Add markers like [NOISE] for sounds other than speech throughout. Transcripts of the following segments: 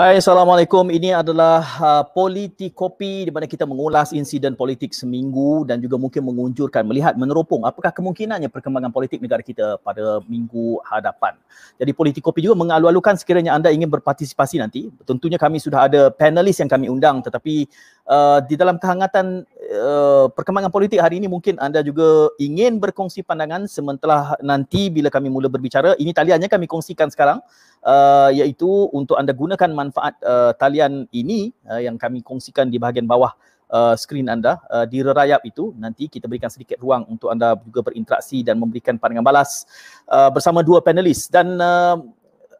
Hai, Assalamualaikum. Ini adalah uh, Politikopi di mana kita mengulas insiden politik seminggu dan juga mungkin mengunjurkan, melihat, meneropong apakah kemungkinannya perkembangan politik negara kita pada minggu hadapan. Jadi Politikopi juga mengalu-alukan sekiranya anda ingin berpartisipasi nanti. Tentunya kami sudah ada panelis yang kami undang tetapi uh, di dalam kehangatan uh, perkembangan politik hari ini mungkin anda juga ingin berkongsi pandangan sementara nanti bila kami mula berbicara. Ini taliannya kami kongsikan sekarang uh, iaitu untuk anda gunakan manfaat uh, talian ini uh, yang kami kongsikan di bahagian bawah uh, skrin anda uh, di rerayap itu nanti kita berikan sedikit ruang untuk anda juga berinteraksi dan memberikan pandangan balas uh, bersama dua panelis. Dan uh,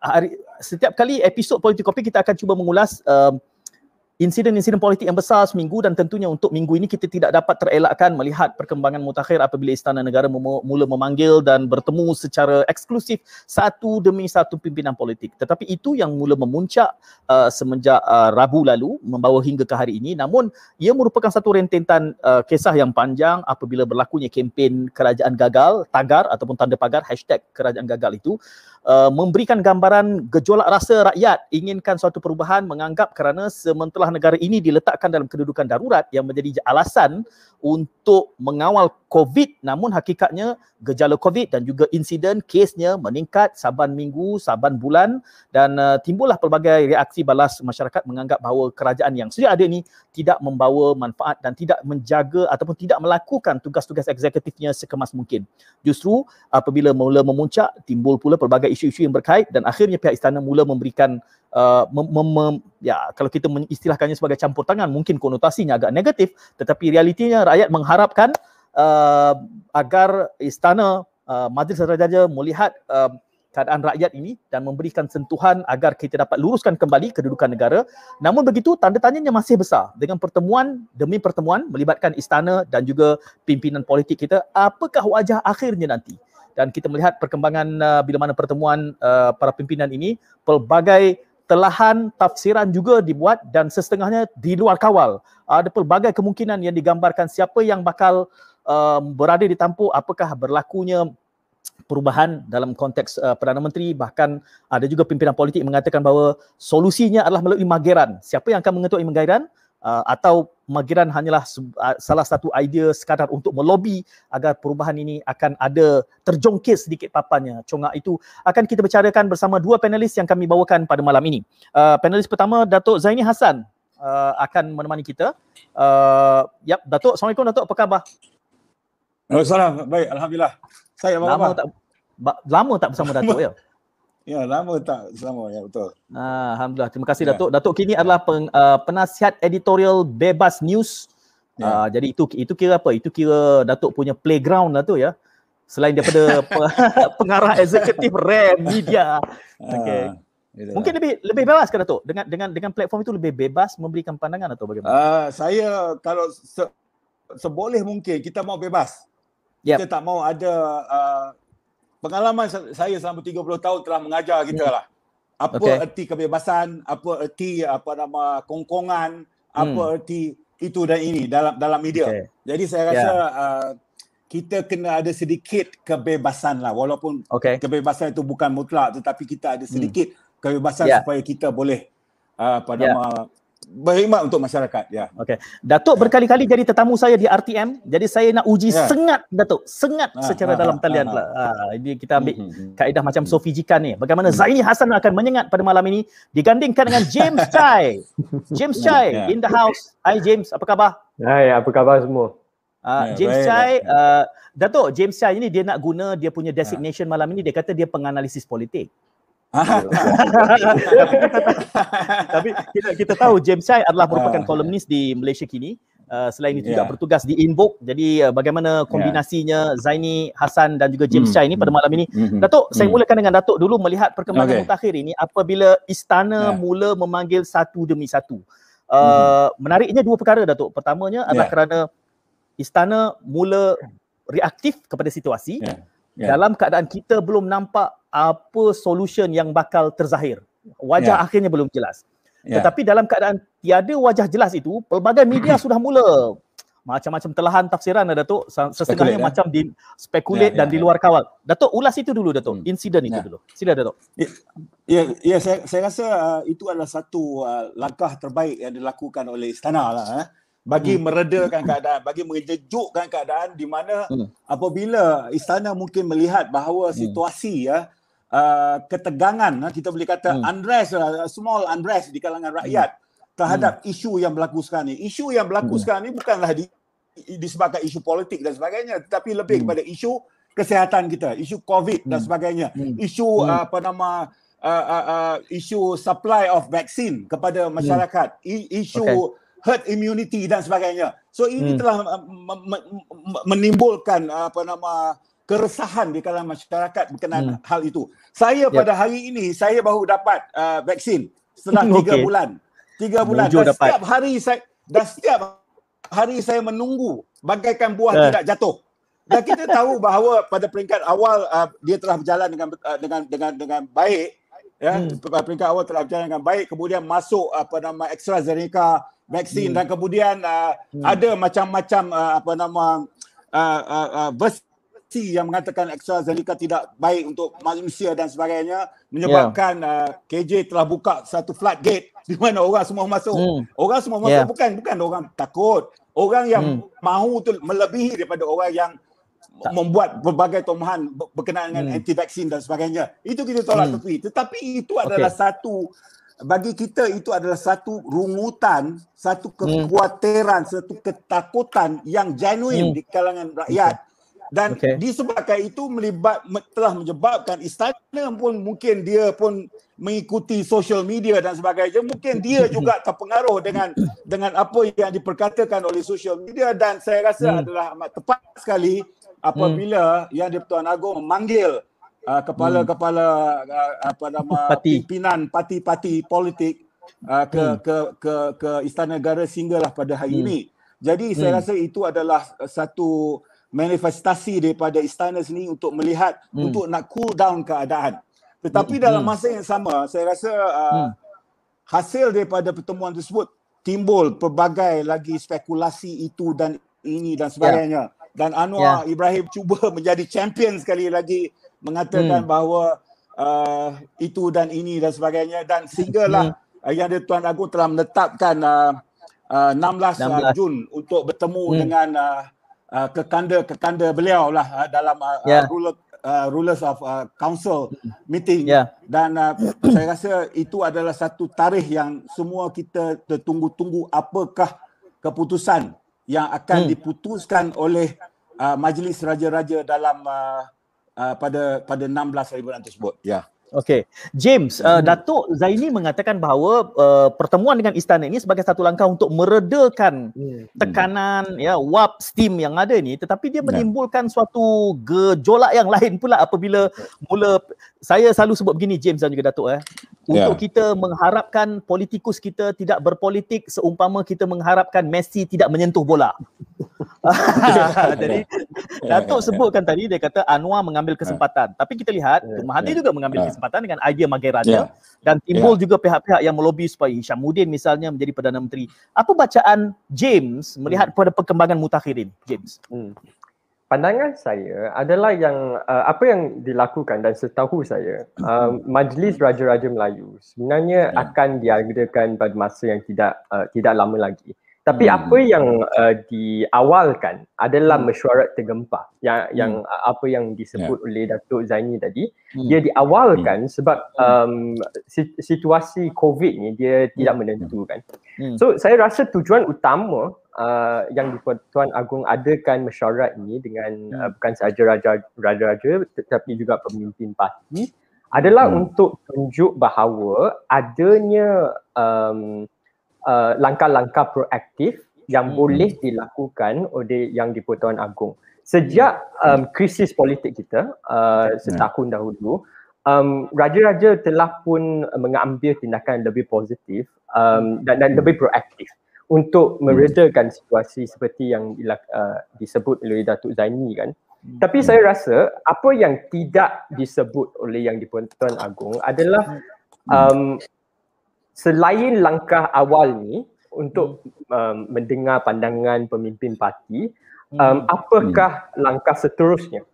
hari, setiap kali episod politik kopi kita akan cuba mengulas uh, insiden-insiden politik yang besar seminggu dan tentunya untuk minggu ini kita tidak dapat terelakkan melihat perkembangan mutakhir apabila Istana Negara mula memanggil dan bertemu secara eksklusif satu demi satu pimpinan politik. Tetapi itu yang mula memuncak uh, semenjak uh, Rabu lalu membawa hingga ke hari ini. Namun ia merupakan satu rentetan uh, kisah yang panjang apabila berlakunya kempen kerajaan gagal, tagar ataupun tanda pagar hashtag kerajaan gagal itu Uh, memberikan gambaran gejolak rasa rakyat inginkan suatu perubahan menganggap kerana sementara negara ini diletakkan dalam kedudukan darurat yang menjadi alasan untuk mengawal COVID namun hakikatnya gejala COVID dan juga insiden kesnya meningkat saban minggu, saban bulan dan uh, timbullah pelbagai reaksi balas masyarakat menganggap bahawa kerajaan yang sedia ada ini tidak membawa manfaat dan tidak menjaga ataupun tidak melakukan tugas-tugas eksekutifnya sekemas mungkin. Justru apabila mula memuncak timbul pula pelbagai isu-isu yang berkait dan akhirnya pihak istana mula memberikan uh, mem, mem, mem, ya kalau kita mengistilahkannya sebagai campur tangan mungkin konotasinya agak negatif tetapi realitinya rakyat mengharapkan uh, agar istana uh, Majlis Raja melihat uh, keadaan rakyat ini dan memberikan sentuhan agar kita dapat luruskan kembali kedudukan negara. Namun begitu tanda tanyanya masih besar dengan pertemuan demi pertemuan melibatkan istana dan juga pimpinan politik kita apakah wajah akhirnya nanti. Dan kita melihat perkembangan uh, bila mana pertemuan uh, para pimpinan ini pelbagai telahan tafsiran juga dibuat dan setengahnya di luar kawal. Ada pelbagai kemungkinan yang digambarkan siapa yang bakal um, berada di tampuk, apakah berlakunya perubahan dalam konteks uh, Perdana Menteri bahkan ada juga pimpinan politik mengatakan bahawa solusinya adalah melalui mageran. Siapa yang akan mengetuai mageran? uh, atau Magiran hanyalah salah satu idea sekadar untuk melobi agar perubahan ini akan ada terjongkit sedikit papannya. Congak itu akan kita bicarakan bersama dua panelis yang kami bawakan pada malam ini. Uh, panelis pertama Datuk Zaini Hassan uh, akan menemani kita. Uh, yap, Datuk, Assalamualaikum Datuk, apa khabar? Assalamualaikum, baik, Alhamdulillah. Saya apa lama tak, lama tak bersama Datuk ya? [LAUGHS] Ya, lama tak sama ya betul. Ah, Alhamdulillah. Terima kasih ya. Datuk. Datuk kini adalah peng, uh, penasihat editorial Bebas News. Ya. Uh, jadi itu itu kira apa? Itu kira Datuk punya playground lah tu ya. Selain daripada [LAUGHS] [LAUGHS] pengarah eksekutif RAM Media. Okey. Uh, Mungkin lebih lebih bebas ke Datuk? Dengan dengan dengan platform itu lebih bebas memberikan pandangan atau bagaimana? Uh, saya kalau se, seboleh mungkin kita mau bebas. Yep. Kita tak mau ada uh, pengalaman saya selama 30 tahun telah mengajar kita hmm. lah. Apa okay. erti kebebasan, apa erti apa nama kongkongan, hmm. apa erti itu dan ini dalam dalam media. Okay. Jadi saya rasa yeah. uh, kita kena ada sedikit kebebasan lah walaupun okay. kebebasan itu bukan mutlak tetapi kita ada hmm. sedikit hmm. kebebasan yeah. supaya kita boleh uh, apa yeah. Berkhidmat untuk masyarakat ya. Okey. Datuk ya. berkali-kali jadi tetamu saya di RTM. Jadi saya nak uji ya. sengat Datuk, sengat ha, secara ha, dalam ha, talian ha, pula. Ha. ha ini kita ambil hmm, hmm, hmm. kaedah macam hmm. Sofi Jikan ni. Bagaimana hmm. Zaini Hasan akan menyengat pada malam ini digandingkan dengan James [LAUGHS] Chai. James Chai ya. in the house. Hai James, apa khabar? Hai, apa khabar semua? Uh, James Chai, uh, Datuk, James Chai ini dia nak guna dia punya designation malam ini dia kata dia penganalisis politik. [LAUGHS] Tapi kita, kita tahu James Chai adalah merupakan kolumnis di Malaysia kini. Uh, selain itu yeah. juga bertugas di Invoke. Jadi uh, bagaimana kombinasinya yeah. Zaini Hasan dan juga James mm. Chai ini pada malam ini. Mm-hmm. Datuk, mm. saya mulakan dengan Datuk dulu melihat perkembangan okay. mutakhir ini apabila istana yeah. mula memanggil satu demi satu. Uh, mm. Menariknya dua perkara Datuk. Pertamanya adalah yeah. kerana istana mula reaktif kepada situasi. Yeah. Yeah. Dalam keadaan kita belum nampak apa solution yang bakal terzahir. Wajah yeah. akhirnya belum jelas. Yeah. Tetapi dalam keadaan tiada wajah jelas itu, pelbagai media sudah mula macam-macam telahan tafsiran ada Datuk setengahnya ya? macam di spekulate ya, dan ya, di luar kawal Datuk ulas itu dulu Datuk hmm. insiden itu ya. dulu sila Datuk ya ya, ya saya saya rasa uh, itu adalah satu uh, langkah terbaik yang dilakukan oleh istana lah eh bagi hmm. meredakan keadaan bagi mengejutkan keadaan di mana hmm. apabila istana mungkin melihat bahawa hmm. situasi ya uh, ketegangan uh, kita boleh kata hmm. unrest uh, small unrest di kalangan rakyat hmm terhadap hmm. isu yang berlaku sekarang ni. Isu yang berlaku hmm. sekarang ni bukanlah di, disebabkan isu politik dan sebagainya tetapi lebih hmm. kepada isu kesihatan kita, isu COVID hmm. dan sebagainya. Hmm. Isu hmm. apa nama uh, uh, uh, isu supply of vaksin kepada hmm. masyarakat, hmm. isu okay. Herd immunity dan sebagainya. So ini hmm. telah menimbulkan apa nama keresahan di kalangan masyarakat berkenaan hmm. hal itu. Saya yep. pada hari ini saya baru dapat uh, vaksin setelah [LAUGHS] tiga okay. bulan tiga bulan dan dapat. setiap hari saya dan setiap hari saya menunggu bagaikan buah uh. tidak jatuh dan kita tahu bahawa pada peringkat awal uh, dia telah berjalan dengan uh, dengan dengan dengan baik ya hmm. peringkat awal telah berjalan dengan baik kemudian masuk apa nama AstraZeneca vaksin hmm. dan kemudian uh, hmm. ada macam-macam uh, apa nama uh, uh, uh, versi yang mengatakan AstraZeneca tidak baik untuk manusia dan sebagainya menyebabkan yeah. uh, KJ telah buka satu floodgate [LAUGHS] di mana orang semua masuk. Hmm. Orang semua masuk yeah. bukan bukan orang takut. Orang yang hmm. mahu tu melebihi daripada orang yang tak. membuat berbagai tomahan berkenaan dengan hmm. anti vaksin dan sebagainya. Itu kita tolak hmm. tepi. Tetapi itu adalah okay. satu bagi kita itu adalah satu rungutan, satu hmm. kekhawatiran, hmm. satu ketakutan yang genuine hmm. di kalangan rakyat. Okay dan okay. disebabkan itu melibat telah menyebabkan istana pun mungkin dia pun mengikuti social media dan sebagainya mungkin dia juga terpengaruh dengan dengan apa yang diperkatakan oleh social media dan saya rasa hmm. adalah amat tepat sekali apabila hmm. yang di-Pertuan Agong memanggil uh, kepala-kepala uh, apa nama parti. pimpinan parti-parti politik uh, ke, hmm. ke ke ke istana negara sehinggalah pada hari hmm. ini jadi saya hmm. rasa itu adalah satu manifestasi daripada istana sini untuk melihat hmm. untuk nak cool down keadaan. Tetapi hmm. dalam hmm. masa yang sama saya rasa uh, hmm. hasil daripada pertemuan tersebut timbul pelbagai lagi spekulasi itu dan ini dan sebagainya. Yeah. Dan Anwar yeah. Ibrahim cuba [LAUGHS] menjadi champion sekali lagi mengatakan hmm. bahawa uh, itu dan ini dan sebagainya dan sehinggalah hmm. yang dia Tuan Agung telah menetapkan uh, uh, 16, 16. Uh, Jun untuk bertemu hmm. dengan uh, uh, kekanda-kekanda beliau lah uh, dalam uh, yeah. uh, ruler, uh, rulers of uh, council meeting yeah. dan uh, [CLEARS THROAT] saya rasa itu adalah satu tarikh yang semua kita tertunggu-tunggu apakah keputusan yang akan hmm. diputuskan oleh uh, majlis raja-raja dalam uh, uh, pada pada 16 hari bulan tersebut ya yeah. Okey, James, uh, Datuk Zaini mengatakan bahawa uh, pertemuan dengan istana ini sebagai satu langkah untuk meredakan hmm. tekanan ya wap steam yang ada ni, tetapi dia menimbulkan suatu gejolak yang lain pula apabila mula saya selalu sebut begini James dan juga Datuk eh, untuk yeah. kita mengharapkan politikus kita tidak berpolitik seumpama kita mengharapkan Messi tidak menyentuh bola. [LAUGHS] Jadi Datuk sebutkan tadi dia kata Anwar mengambil kesempatan. Tapi kita lihat Mahathir juga mengambil kesempatan dengan idea Magai Raja dan timbul juga pihak-pihak yang melobi supaya Hishamuddin misalnya menjadi Perdana Menteri. Apa bacaan James melihat pada perkembangan mutakhirin? James. Hmm. Pandangan saya adalah yang uh, apa yang dilakukan dan setahu saya uh, Majlis Raja-Raja Melayu sebenarnya akan diadakan pada masa yang tidak uh, tidak lama lagi. Tapi hmm. apa yang uh, diawalkan adalah hmm. mesyuarat tergempar yang hmm. yang uh, apa yang disebut yeah. oleh Datuk Zaini tadi hmm. dia diawalkan hmm. sebab um, situasi COVID ni dia hmm. tidak menentu kan. Hmm. So saya rasa tujuan utama uh, yang di-Tuan Agong adakan mesyuarat ini dengan hmm. uh, bukan sahaja raja-raja tetapi juga pemimpin parti adalah hmm. untuk tunjuk bahawa adanya um, uh, langkah-langkah proaktif yang hmm. boleh dilakukan oleh yang di-Pertuan Agong. Sejak um, krisis politik kita uh, setahun dahulu, um, raja-raja telah pun mengambil tindakan lebih positif um, dan, dan lebih proaktif untuk meredakan situasi seperti yang uh, disebut oleh Datuk Zaini kan. Tapi saya rasa apa yang tidak disebut oleh yang di-Pertuan Agong adalah um, selain langkah awal ni untuk um, mendengar pandangan pemimpin parti um, apakah langkah seterusnya?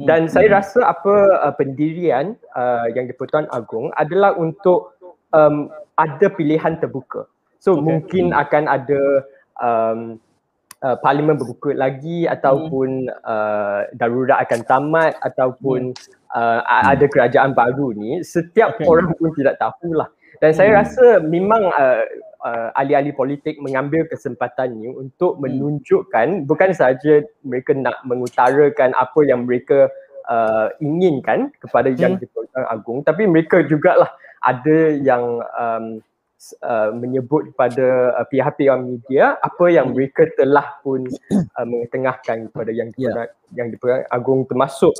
Dan saya rasa apa uh, pendirian uh, yang di-Pertuan Agong adalah untuk um, ada pilihan terbuka. So okay. mungkin akan ada um, uh, parlimen berbuka lagi ataupun uh, darurat akan tamat ataupun uh, ada kerajaan baru ni setiap okay. orang pun tidak tahulah. Dan saya hmm. rasa memang uh, uh, ahli-ahli politik mengambil kesempatan ini untuk hmm. menunjukkan bukan sahaja mereka nak mengutarakan apa yang mereka uh, inginkan kepada hmm. yang diperlukan agung tapi mereka juga lah ada yang um, uh, menyebut kepada uh, pihak-pihak media apa yang hmm. mereka telah pun [CLEARS THROAT] uh, mengetengahkan kepada yang yeah. yang diperlukan agung termasuk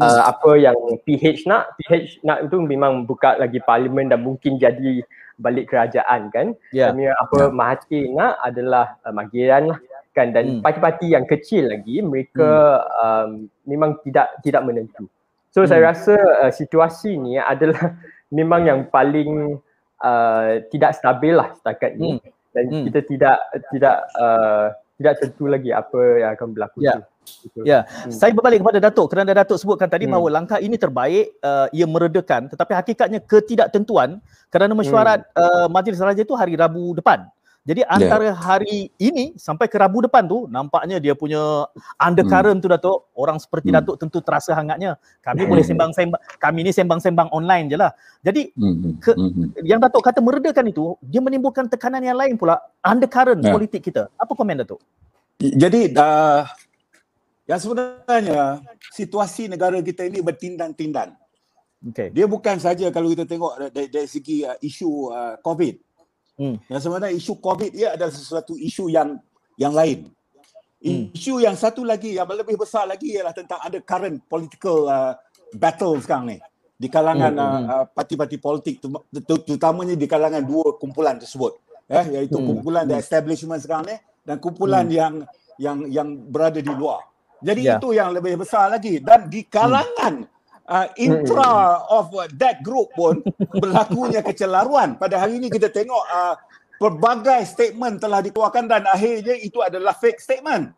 uh, apa yang PH nak PH nak itu memang buka lagi parlimen dan mungkin jadi balik kerajaan kan. Yeah. Kami apa yeah. Mahathir nak adalah uh, Magiran lah kan dan hmm. parti-parti yang kecil lagi mereka hmm. um, memang tidak tidak menentu. So hmm. saya rasa uh, situasi ni adalah [LAUGHS] memang yang paling uh, tidak stabil lah setakat ni hmm. dan hmm. kita tidak tidak uh, tidak tentu lagi apa yang akan berlaku. Yeah. Ya, yeah. hmm. saya berbalik kepada Datuk kerana Datuk sebutkan tadi hmm. bahawa langkah ini terbaik, uh, ia meredakan tetapi hakikatnya ketidaktentuan kerana mesyuarat hmm. uh, Majlis Raja itu hari Rabu depan. Jadi ya. antara yeah. hari ini sampai ke Rabu depan tu nampaknya dia punya undercurrent hmm. tu Datuk, orang seperti hmm. Datuk tentu terasa hangatnya. Kami hmm. boleh sembang-sembang, kami ni sembang-sembang online je lah. Jadi hmm. ke, hmm. yang Datuk kata meredakan itu, dia menimbulkan tekanan yang lain pula, undercurrent yeah. politik kita. Apa komen Datuk? Jadi uh, yang sebenarnya situasi negara kita ini bertindan-tindan. Okay. Dia bukan saja kalau kita tengok dari, dari segi uh, isu uh, COVID. Hmm. Yang sebenarnya isu COVID ia adalah sesuatu isu yang yang lain. Hmm. Isu yang satu lagi yang lebih besar lagi ialah tentang ada current political uh, battle sekarang ni di kalangan hmm. uh, uh, parti-parti politik terutamanya di kalangan dua kumpulan tersebut ya iaitu hmm. kumpulan hmm. the establishment sekarang ni dan kumpulan hmm. yang yang yang berada di luar. Jadi yeah. itu yang lebih besar lagi dan di kalangan hmm. Uh, intra hmm. of that group pun berlakunya kecelaruan. Pada hari ini kita tengok uh, pelbagai statement telah dikeluarkan dan akhirnya itu adalah fake statement.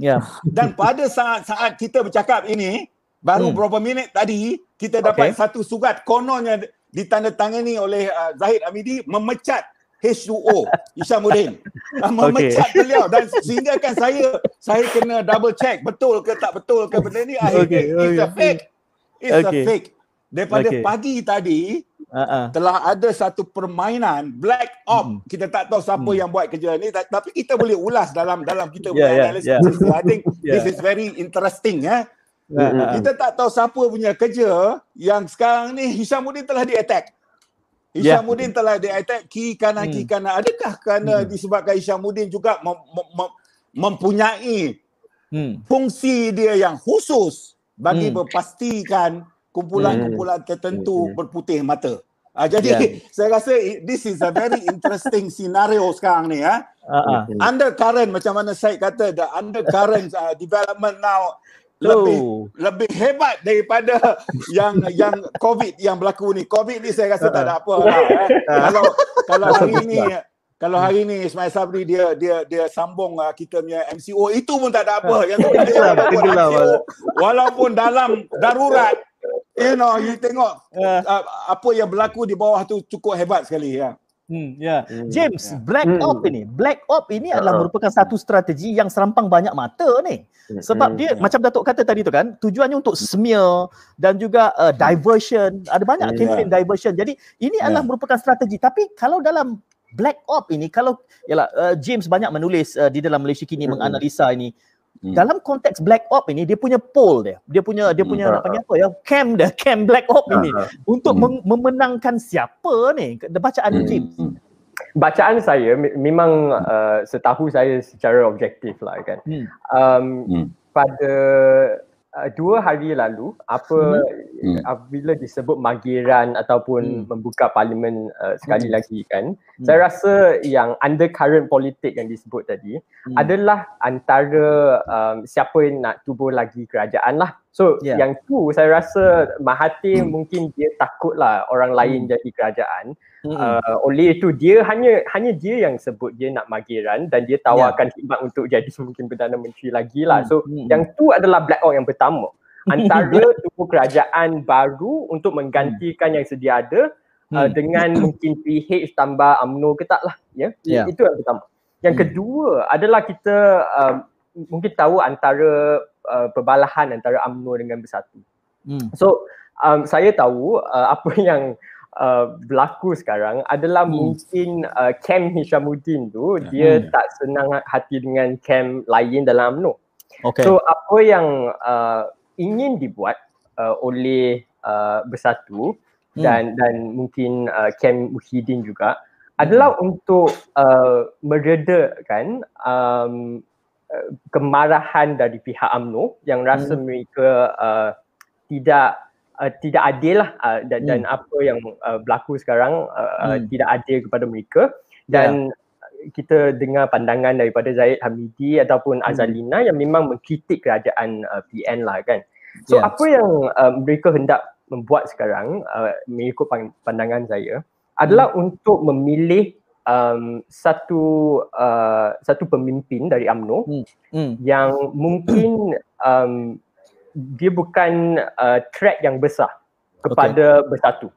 Ya. Yeah. Dan pada saat-saat kita bercakap ini baru hmm. beberapa minit tadi kita dapat okay. satu surat kononnya ditandatangani oleh uh, Zahid Amidi memecat H2O Isyamuddin [LAUGHS] uh, memecat okay. beliau dan sehingga kan saya saya kena double check betul ke tak betul ke benda ni akhirnya okay. it's okay. a fake it's okay. a fake daripada okay. pagi tadi uh-uh. telah ada satu permainan black op mm. kita tak tahu siapa mm. yang buat kerja ni tapi kita boleh ulas dalam dalam kita yeah, yeah, analisis yeah. I think [LAUGHS] yeah. this is very interesting eh? uh-huh. kita tak tahu siapa punya kerja yang sekarang ni Hishamuddin telah di attack Isyamuddin yeah. telah di-attack kiri kanan, hmm. kiri kanan. Adakah kerana hmm. disebabkan Isyamuddin juga mem- mem- mempunyai hmm. fungsi dia yang khusus bagi hmm. berpastikan kumpulan-kumpulan hmm. tertentu hmm. berputih mata? Uh, jadi yeah. [LAUGHS] saya rasa this is a very [LAUGHS] interesting scenario sekarang ni. Ya. Uh-huh. Undercurrent macam mana saya kata, the undercurrent uh, development now lebih oh. lebih hebat daripada [LAUGHS] yang yang covid yang berlaku ni covid ni saya rasa tak ada apa lah, eh. kalau kalau hari ni kalau hari ni Ismail Sabri dia dia dia sambung uh, kita punya MCO itu pun tak ada apa yang MCO, walaupun dalam darurat you know you tengok uh, apa yang berlaku di bawah tu cukup hebat sekali ya Hmm, ya. Yeah. Hmm, James, yeah. Black hmm. Op ini, Black Op ini uh adalah merupakan satu strategi yang serampang banyak mata ni. Hmm. Sebab dia yeah. macam Datuk kata tadi tu kan, tujuannya untuk smear dan juga uh, diversion. Ada banyak yeah. campaign diversion. Jadi ini yeah. adalah merupakan strategi. Tapi kalau dalam Black Op ini, kalau yalah, uh, James banyak menulis uh, di dalam Malaysia kini hmm. menganalisa ini, Hmm. Dalam konteks Black Op ini dia punya poll dia. Dia punya dia punya hmm. apa apa ya? Camp dia, [LAUGHS] camp Black Op ini uh, untuk hmm. memenangkan siapa ni? Bacaan hmm. James. Hmm. Bacaan saya memang uh, setahu saya secara objektif lah kan. Hmm. Um, hmm. pada uh, dua hari lalu apa hmm. hmm. apabila disebut magiran ataupun hmm. membuka parlimen uh, sekali hmm. lagi kan hmm. saya rasa yang undercurrent politik yang disebut tadi hmm. adalah antara um, siapa yang nak tubuh lagi kerajaan lah so yeah. yang tu saya rasa Mahathir hmm. mungkin dia takutlah orang lain hmm. jadi kerajaan hmm. uh, oleh itu dia hanya hanya dia yang sebut dia nak magiran dan dia tawarkan yeah. khidmat untuk jadi [LAUGHS] mungkin Perdana Menteri lagi lah hmm. so hmm. yang tu adalah black out yang pertama [LAUGHS] antara tubuh kerajaan baru untuk menggantikan yang sedia ada uh, hmm. dengan [COUGHS] mungkin PH tambah UMNO ke tak lah ya yeah? yeah. itu yang pertama yang hmm. kedua adalah kita uh, mungkin tahu antara uh, perbalahan antara UMNO dengan Bersatu hmm. so um, saya tahu uh, [LAUGHS] apa yang uh, berlaku sekarang adalah hmm. mungkin uh, Cam Hishamuddin tu hmm. dia tak senang hati dengan Cam lain dalam UMNO okay. so apa yang uh, ingin dibuat uh, oleh uh, Bersatu hmm. dan dan mungkin uh, Kem Muhyiddin juga hmm. adalah untuk uh, meredakan um, kemarahan dari pihak AMNO yang rasa hmm. mereka uh, tidak uh, tidak adil lah uh, dan, hmm. dan apa yang uh, berlaku sekarang uh, hmm. tidak adil kepada mereka dan yeah kita dengar pandangan daripada Zaid Hamidi ataupun hmm. Azalina yang memang mengkritik kerajaan uh, PN lah kan. So yeah. apa yang uh, mereka hendak membuat sekarang uh, mengikut pandangan saya adalah hmm. untuk memilih um, satu uh, satu pemimpin dari AMNO hmm. Hmm. yang mungkin um, dia bukan uh, threat yang besar kepada okay. bersatu.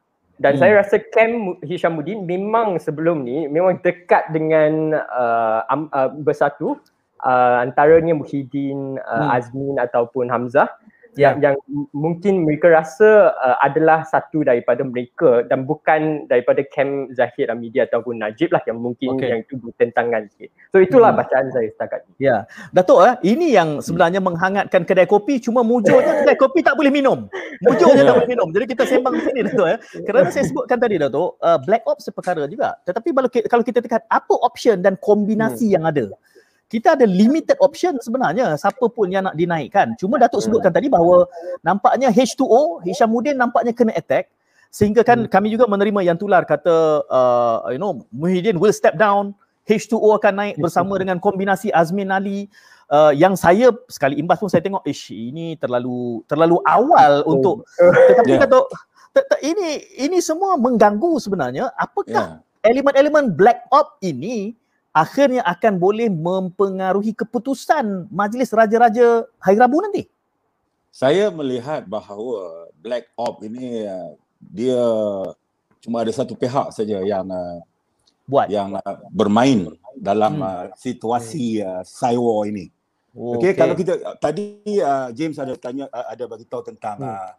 Dan hmm. saya rasa Kem Hishamuddin memang sebelum ni memang dekat dengan uh, uh, bersatu uh, antaranya Muhyiddin, uh, hmm. Azmin ataupun Hamzah yang yeah. yang mungkin mereka rasa uh, adalah satu daripada mereka dan bukan daripada Cam Zahid Amidi ataupun Najib lah yang mungkin okay. yang itu bertentangan sikit. So itulah hmm. bacaan saya setakat ni. Ya. Yeah. Datuk eh, ini yang sebenarnya menghangatkan kedai kopi cuma mujurnya [LAUGHS] kedai kopi tak boleh minum. Mujurnya tak boleh minum. Jadi kita sembang sini Datuk eh. Kerana saya sebutkan tadi Datuk, uh, black ops seperkara juga. Tetapi kalau kita tekan apa option dan kombinasi hmm. yang ada kita ada limited option sebenarnya siapa pun yang nak dinaikkan. Cuma Datuk hmm. sebutkan tadi bahawa nampaknya H2O, Hishamuddin nampaknya kena attack sehingga kan hmm. kami juga menerima yang tular kata uh, you know Muhyiddin will step down, H2O akan naik bersama dengan kombinasi Azmin Ali uh, yang saya sekali imbas pun saya tengok ish ini terlalu terlalu awal oh. untuk [LAUGHS] tetapi yeah. Datuk ini ini semua mengganggu sebenarnya apakah yeah. elemen-elemen black op ini akhirnya akan boleh mempengaruhi keputusan Majlis Raja-Raja hari Rabu nanti? Saya melihat bahawa Black Op ini uh, dia cuma ada satu pihak saja yang uh, buat yang uh, bermain dalam hmm. situasi uh, cyber ini. Okey, okay, kalau kita tadi James ada tanya ada bagi tahu tentang hmm.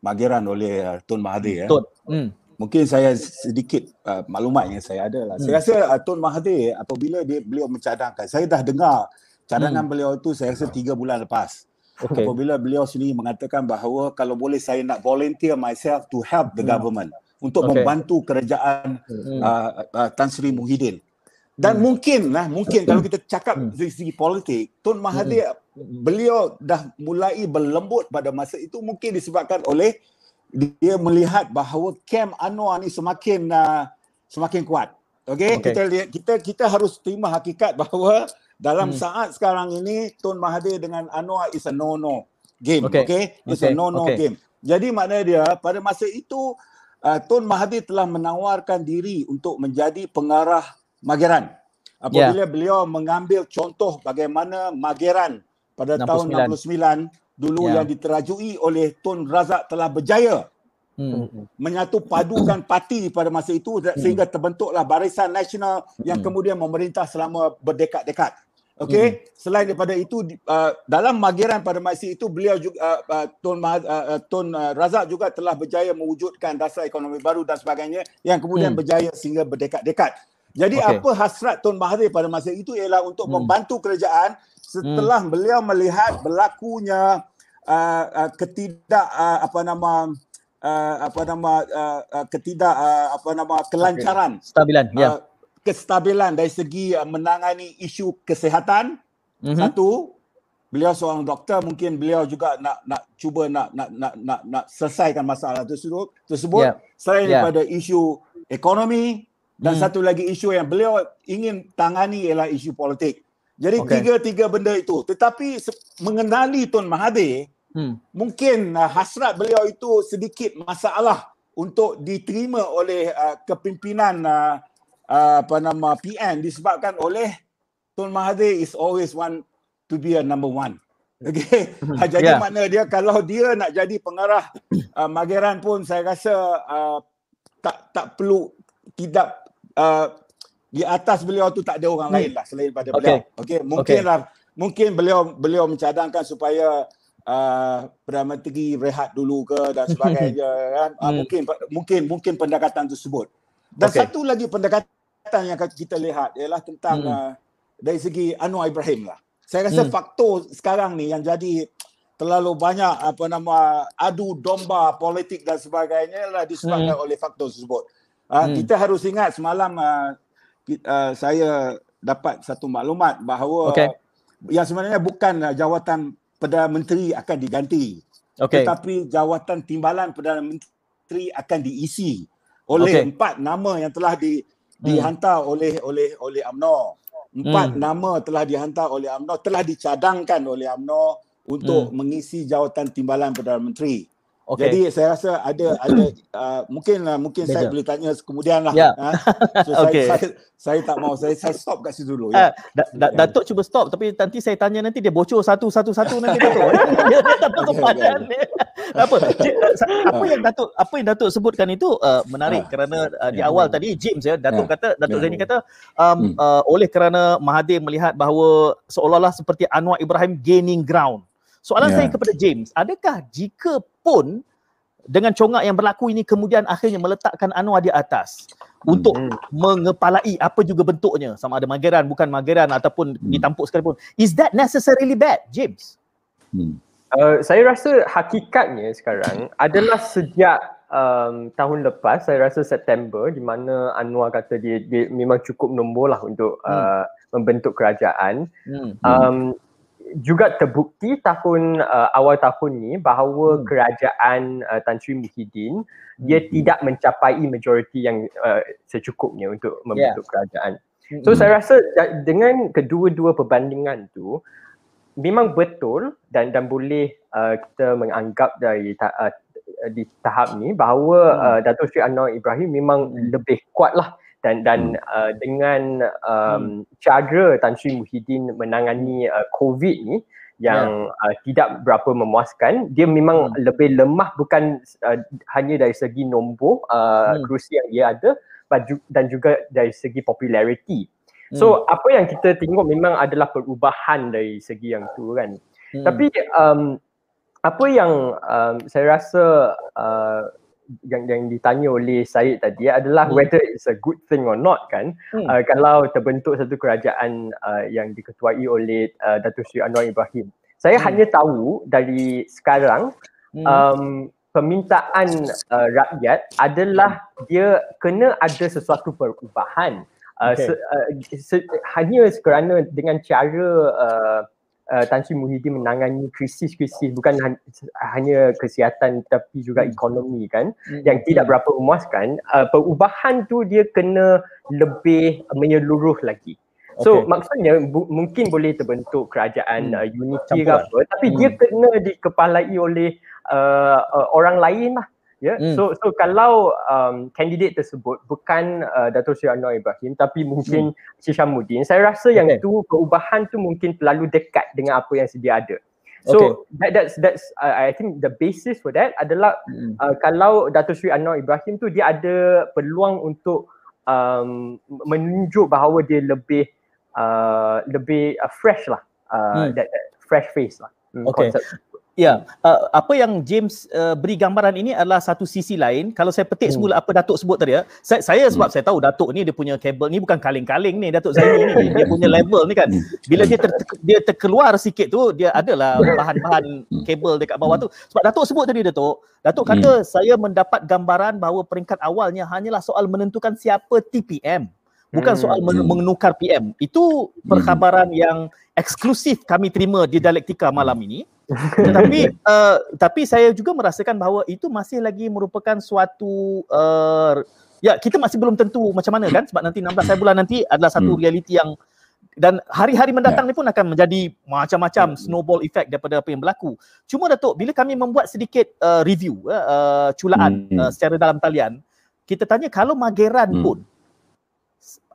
Magiran oleh Tun Mahathir ya. Tun. Hmm mungkin saya sedikit uh, maklumat yang saya ada lah. Hmm. Saya rasa uh, Tun Mahathir apabila dia beliau mencadangkan, saya dah dengar cadangan hmm. beliau itu saya rasa tiga bulan lepas. Okay. Apabila beliau sendiri mengatakan bahawa kalau boleh saya nak volunteer myself to help the hmm. government untuk okay. membantu kerajaan hmm. uh, uh, Tan Sri Muhyiddin. Dan hmm. mungkin lah, mungkin kalau kita cakap hmm. dari segi politik, Tun Mahathir hmm. beliau dah mulai berlembut pada masa itu mungkin disebabkan oleh dia melihat bahawa kem Anwar ni semakin uh, semakin kuat. Okey, okay. kita lihat kita kita harus terima hakikat bahawa dalam hmm. saat sekarang ini Tun Mahathir dengan Anwar is a no no game. Okey, okay? it's okay. a no no okay. game. Jadi maknanya dia pada masa itu uh, Tun Mahathir telah menawarkan diri untuk menjadi pengarah Mageran. Apabila yeah. beliau mengambil contoh bagaimana Mageran pada 69. tahun 69 dulu yeah. yang diterajui oleh Tun Razak telah berjaya hmm. menyatu padukan parti pada masa itu hmm. sehingga terbentuklah Barisan Nasional yang hmm. kemudian memerintah selama berdekad-dekad. Okey, hmm. selain daripada itu uh, dalam magiran pada masa itu beliau juga uh, uh, Tun uh, Tun uh, Razak juga telah berjaya mewujudkan dasar ekonomi baru dan sebagainya yang kemudian hmm. berjaya sehingga berdekad-dekad. Jadi okay. apa hasrat Tun Mahathir pada masa itu ialah untuk hmm. membantu kerajaan setelah hmm. beliau melihat berlakunya uh, uh, ketidak uh, apa nama uh, apa nama uh, uh, ketidak uh, apa nama kelancaran okay. stabilan ya yeah. kestabilan dari segi uh, menangani isu kesihatan mm-hmm. satu beliau seorang doktor mungkin beliau juga nak nak cuba nak nak nak nak, nak selesaikan masalah tersebut tersebut yeah. selain yeah. daripada isu ekonomi dan hmm. satu lagi isu yang beliau ingin tangani ialah isu politik. Jadi okay. tiga-tiga benda itu. Tetapi mengenali Tun Mahathir, hmm. mungkin uh, hasrat beliau itu sedikit masalah untuk diterima oleh uh, kepimpinan uh, uh, apa nama PN disebabkan oleh Tun Mahathir is always one to be a number one. Okay. Hmm. [LAUGHS] jadi yeah. makna dia kalau dia nak jadi pengarah uh, Mageran pun saya rasa uh, tak tak perlu tidak uh, di atas beliau tu tak ada orang lain lah selain pada beliau. Okey, mungkinlah okay. mungkin beliau beliau mencadangkan supaya uh, Perdana Menteri rehat dulu ke dan [LAUGHS] sebagainya kan. Uh, mungkin mungkin mungkin pendekatan tersebut. Dan okay. satu lagi pendekatan yang kita lihat ialah tentang hmm. uh, dari segi Anwar Ibrahim lah. Saya rasa hmm. faktor sekarang ni yang jadi terlalu banyak apa nama adu domba politik dan sebagainya lah disebabkan hmm. oleh faktor tersebut. Uh, hmm. Kita harus ingat semalam uh, uh, saya dapat satu maklumat bahawa okay. yang sebenarnya bukan uh, jawatan Perdana Menteri akan diganti. Okay. Tetapi jawatan timbalan Perdana Menteri akan diisi oleh okay. empat nama yang telah di, hmm. dihantar oleh oleh oleh AMNO. Empat hmm. nama telah dihantar oleh AMNO, telah dicadangkan oleh AMNO untuk hmm. mengisi jawatan timbalan Perdana Menteri. Okay. Jadi saya rasa ada ada [COUGHS] uh, mungkin uh, mungkin Beja. saya boleh tanya kemudian lah. Yeah. Ha? So [LAUGHS] okay. saya, saya, saya tak mau saya saya stop kat situ dulu. Ya. Uh, da, da, Datuk cuba stop tapi nanti saya tanya nanti dia bocor satu satu satu nanti [LAUGHS] Datuk. dia tak tahu padan ni. apa? apa yang Datuk apa yang Datuk sebutkan itu uh, menarik uh, kerana uh, di awal tadi James ya Datuk uh, kata Datuk Zaini kata um, hmm. uh, oleh kerana Mahathir melihat bahawa seolah-olah seperti Anwar Ibrahim gaining ground Soalan yeah. saya kepada James, adakah jika pun dengan congak yang berlaku ini kemudian akhirnya meletakkan Anwar di atas hmm. untuk mengepalai apa juga bentuknya sama ada mageran bukan mageran ataupun hmm. ditampuk sekalipun is that necessarily bad James hmm. uh, saya rasa hakikatnya sekarang adalah sejak um, tahun lepas saya rasa September di mana Anwar kata dia, dia memang cukup nombor lah untuk hmm. uh, membentuk kerajaan hmm. um, juga terbukti tahun uh, awal tahun ni bahawa hmm. kerajaan uh, Tan Sri Muhyiddin hmm. dia tidak mencapai majoriti yang uh, secukupnya untuk membentuk yeah. kerajaan. Hmm. So saya rasa dengan kedua-dua perbandingan tu memang betul dan dan boleh uh, kita menganggap dari ta- uh, di tahap ni bahawa hmm. uh, Datuk Sri Anwar Ibrahim memang hmm. lebih kuatlah dan dan hmm. uh, dengan um, hmm. cara Tan Sri Muhyiddin menangani uh, COVID ni yang yeah. uh, tidak berapa memuaskan dia memang hmm. lebih lemah bukan uh, hanya dari segi nombor uh, hmm. kerusi yang dia ada dan juga dari segi populariti so hmm. apa yang kita tengok memang adalah perubahan dari segi yang tu kan hmm. tapi um, apa yang um, saya rasa uh, yang yang ditanya oleh Syed tadi adalah hmm. whether it's a good thing or not kan hmm. uh, kalau terbentuk satu kerajaan uh, yang diketuai oleh uh, Datuk Seri Anwar Ibrahim saya hmm. hanya tahu dari sekarang hmm. um, permintaan uh, rakyat adalah dia kena ada sesuatu perubahan uh, okay. se, uh, se, hanya kerana dengan cara uh, uh, Tan Sri Muhyiddin menangani krisis-krisis bukan ha- hanya kesihatan tapi juga hmm. ekonomi kan hmm. yang tidak hmm. berapa memuaskan uh, perubahan tu dia kena lebih menyeluruh lagi so okay. maksudnya bu- mungkin boleh terbentuk kerajaan hmm. uh, unity ke apa tapi hmm. dia kena dikepalai oleh uh, uh, orang lain lah Ya, yeah? mm. so so kalau um, candidate tersebut bukan uh, Datuk Seri Anwar Ibrahim tapi mungkin mm. Shishamuddin, saya rasa yang okay. tu perubahan tu mungkin terlalu dekat dengan apa yang sedia ada. So okay. that, that's that's uh, I think the basis for that adalah mm. uh, kalau Datuk Seri Anwar Ibrahim tu dia ada peluang untuk um, menunjuk bahawa dia lebih uh, lebih uh, fresh lah, uh, mm. that, that fresh face lah. Mm, okay. Ya, uh, apa yang James uh, beri gambaran ini adalah satu sisi lain. Kalau saya petik hmm. semula apa Datuk sebut tadi ya. Saya, saya sebab hmm. saya tahu Datuk ni dia punya kabel ni bukan kaling-kaling ni Datuk Zaini ni. [LAUGHS] Dia punya level ni kan. Bila dia ter, dia terkeluar sikit tu dia adalah bahan-bahan kabel dekat bawah tu. Sebab Datuk sebut tadi Datuk, Datuk kata hmm. saya mendapat gambaran bahawa peringkat awalnya hanyalah soal menentukan siapa TPM bukan hmm. soal menukar PM. Itu perkhabaran hmm. yang eksklusif kami terima di dialektika malam ini. [LAUGHS] Tetapi uh, tapi saya juga merasakan bahawa itu masih lagi merupakan suatu uh, ya kita masih belum tentu macam mana kan sebab nanti 16 hari bulan nanti adalah satu hmm. realiti yang dan hari-hari mendatang yeah. ni pun akan menjadi macam-macam hmm. snowball effect daripada apa yang berlaku. Cuma Datuk bila kami membuat sedikit uh, review uh, culaan hmm. uh, secara dalam talian kita tanya kalau mageran hmm. pun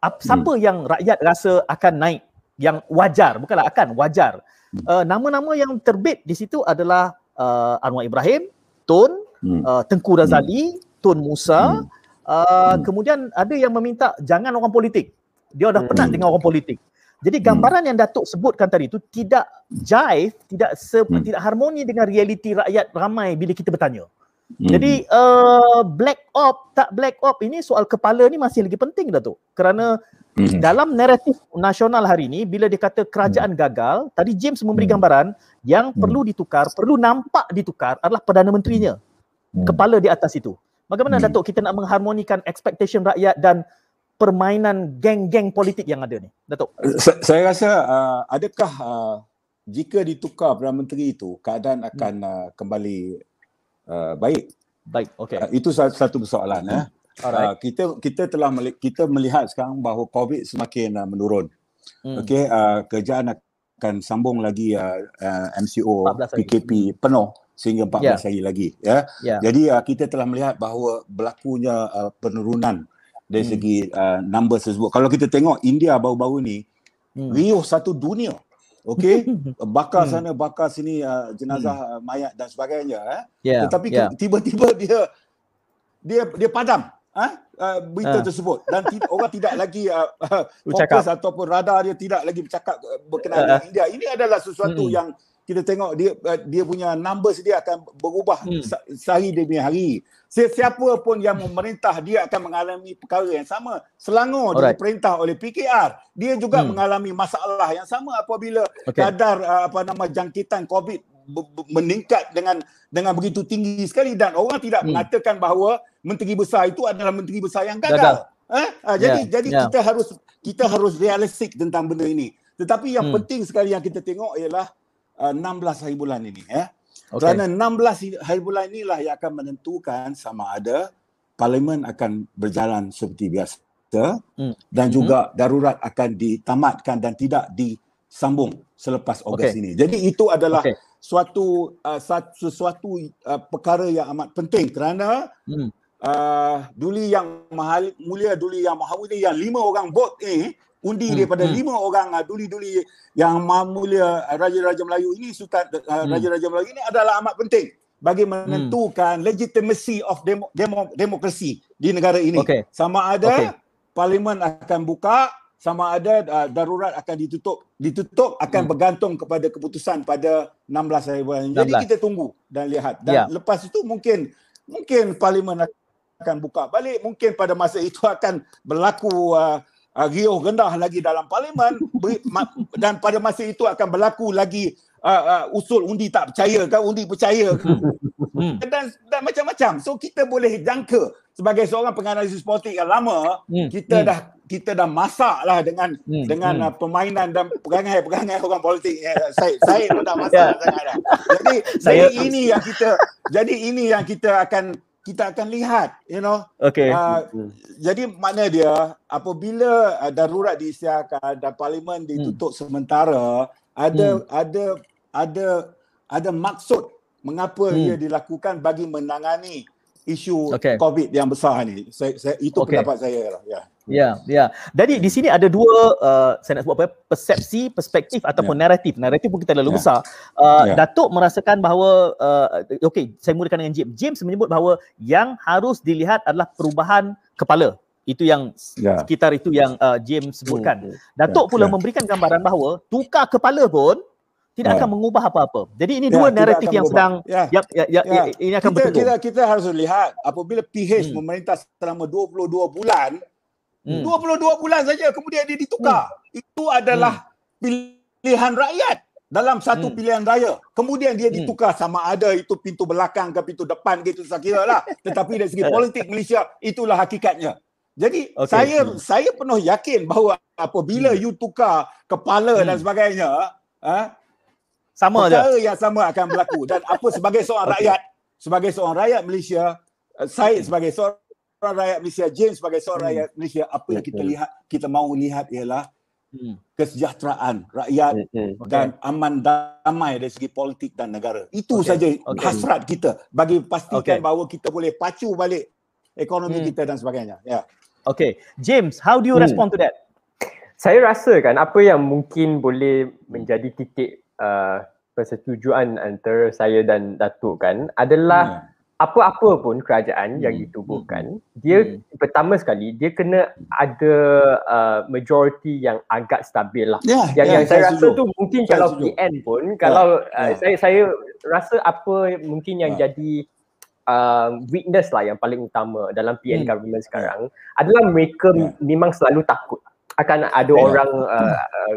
ap, siapa hmm. yang rakyat rasa akan naik yang wajar bukanlah akan wajar uh, nama-nama yang terbit di situ adalah uh, Anwar Ibrahim, Tun, hmm. uh, Tengku Razali, hmm. Tun Musa. Hmm. Uh, hmm. Kemudian ada yang meminta jangan orang politik. Dia dah hmm. penat dengan orang politik. Jadi hmm. gambaran hmm. yang Datuk sebutkan tadi itu tidak jive, tidak se- hmm. tidak harmoni dengan realiti rakyat ramai bila kita bertanya. Hmm. Jadi uh, black op tak black op ini soal kepala ni masih lagi penting Datuk. Kerana Mm-hmm. Dalam naratif nasional hari ini bila dia kata kerajaan mm. gagal, tadi James memberi mm. gambaran yang mm. perlu ditukar, perlu nampak ditukar adalah perdana menterinya. Mm. Kepala di atas itu. Bagaimana mm. Datuk kita nak mengharmonikan expectation rakyat dan permainan geng-geng politik yang ada ni? Datuk. Saya rasa uh, adakah uh, jika ditukar perdana menteri itu keadaan akan mm. uh, kembali uh, baik? Baik, okey. Uh, itu satu persoalan mm. eh. Uh, kita kita telah meli- kita melihat sekarang bahawa COVID semakin uh, menurun. Hmm. Okey, uh, kerajaan akan sambung lagi uh, uh, MCO PKP penuh sehingga 14 yeah. hari lagi ya. Yeah. Jadi uh, kita telah melihat bahawa berlakunya uh, penurunan dari hmm. segi uh, number tersebut. Kalau kita tengok India baru-baru ni hmm. riuh satu dunia. Okey, [LAUGHS] bakar hmm. sana bakar sini uh, jenazah hmm. uh, mayat dan sebagainya eh. Yeah. Tetapi yeah. tiba-tiba [LAUGHS] dia dia dia padam ha? uh, berita uh. tersebut dan tidak, orang tidak lagi uh, fokus ataupun radar dia tidak lagi bercakap uh, berkenaan uh. dengan India. Ini adalah sesuatu hmm. yang kita tengok dia uh, dia punya numbers dia akan berubah hmm. sehari demi hari. Sesiapa pun yang memerintah dia akan mengalami perkara yang sama. Selangor Alright. diperintah oleh PKR, dia juga hmm. mengalami masalah yang sama apabila okay. kadar uh, apa nama jangkitan COVID meningkat dengan dengan begitu tinggi sekali dan orang tidak hmm. mengatakan bahawa menteri besar itu adalah menteri besar yang gagal. gagal. Eh? Ha, jadi yeah. jadi yeah. kita harus kita harus realistik tentang benda ini. Tetapi yang hmm. penting sekali yang kita tengok ialah uh, 16 hari bulan ini ya. Okay. Kerana 16 hari bulan inilah yang akan menentukan sama ada parlimen akan berjalan seperti biasa hmm. dan juga hmm. darurat akan ditamatkan dan tidak disambung selepas Ogos okay. ini. Jadi itu adalah okay suatu uh, sesuatu uh, perkara yang amat penting kerana hmm. uh, duli yang mahal mulia duli yang maha mulia yang lima orang bot ni undi hmm. daripada hmm. lima orang uh, duli-duli yang mulia uh, raja-raja Melayu ini sultan uh, hmm. raja-raja Melayu ini adalah amat penting bagi menentukan hmm. legitimacy of demo, demo, demokrasi di negara ini okay. sama ada okay. parlimen akan buka sama ada uh, darurat akan ditutup ditutup akan hmm. bergantung kepada keputusan pada 16 hari bulan. Jadi kita tunggu dan lihat dan yeah. lepas itu mungkin mungkin parlimen akan buka balik mungkin pada masa itu [LAUGHS] akan berlaku uh, uh, riuh rendah lagi dalam parlimen dan pada masa itu akan berlaku lagi uh, uh, usul undi tak percaya kan undi percaya hmm. dan dan macam-macam so kita boleh jangka sebagai seorang penganalisis politik yang lama hmm. kita hmm. dah kita dah masak lah dengan hmm. dengan hmm. Uh, permainan dan perangai-perangai orang politik. Ya, saya saya pun dah masak yeah. sangat dah. Jadi saya jadi ini yang kita jadi ini yang kita akan kita akan lihat, you know. Okay. Uh, hmm. Jadi makna dia apabila uh, darurat diisytiharkan dan parlimen ditutup hmm. sementara, ada hmm. ada ada ada maksud mengapa hmm. ia dilakukan bagi menangani isu okay. COVID yang besar ni. Saya, saya itu okay. pendapat saya lah. Ya. Ya, ya. Jadi di sini ada dua uh, saya nak sebut apa? Persepsi, perspektif ataupun yeah. naratif. Naratif pun kita lalu yeah. besar. Uh, yeah. Datuk merasakan bahawa uh, okey, saya mulakan dengan James. James menyebut bahawa yang harus dilihat adalah perubahan kepala. Itu yang yeah. sekitar itu yang uh, James sebutkan. Hmm. Datuk yeah. pula yeah. memberikan gambaran bahawa tukar kepala pun tidak ya. akan mengubah apa-apa. Jadi ini ya, dua naratif yang sedang ya. Ya, ya, ya, ya. ini akan kita, kita kita harus lihat apabila PH hmm. memerintah selama 22 bulan hmm. 22 bulan saja kemudian dia ditukar. Hmm. Itu adalah hmm. pilihan rakyat dalam satu hmm. pilihan raya. Kemudian dia hmm. ditukar hmm. sama ada itu pintu belakang ke pintu depan gitu saya kira lah. [LAUGHS] Tetapi dari segi politik Malaysia itulah hakikatnya. Jadi okay. saya hmm. saya penuh yakin bahawa apabila hmm. you tukar kepala hmm. dan sebagainya, ha, sama aja. Perkara yang sama akan berlaku dan apa sebagai seorang okay. rakyat, sebagai seorang rakyat Malaysia, uh, saya sebagai seorang rakyat Malaysia, James sebagai seorang hmm. rakyat Malaysia, apa yang kita hmm. lihat, kita mahu lihat ialah hmm. kesejahteraan rakyat hmm. okay. dan aman damai dari segi politik dan negara. Itu okay. saja okay. hasrat kita bagi pastikan okay. bahawa kita boleh pacu balik ekonomi hmm. kita dan sebagainya. Ya. Yeah. Okay, James, how do you hmm. respond to that? Saya rasa kan apa yang mungkin boleh menjadi titik uh, persetujuan antara saya dan Datuk kan adalah hmm. apa-apa pun kerajaan hmm. yang ditubuhkan hmm. dia hmm. pertama sekali dia kena ada uh, majority yang agak stabil lah. Yeah, yang yeah, yang saya, saya rasa tu mungkin saya kalau setuju. PN pun yeah, kalau yeah. Uh, saya saya rasa apa mungkin yang yeah. jadi uh, weakness lah yang paling utama dalam PN hmm. government sekarang adalah mereka yeah. memang selalu takut akan ada yeah. orang uh, uh, uh,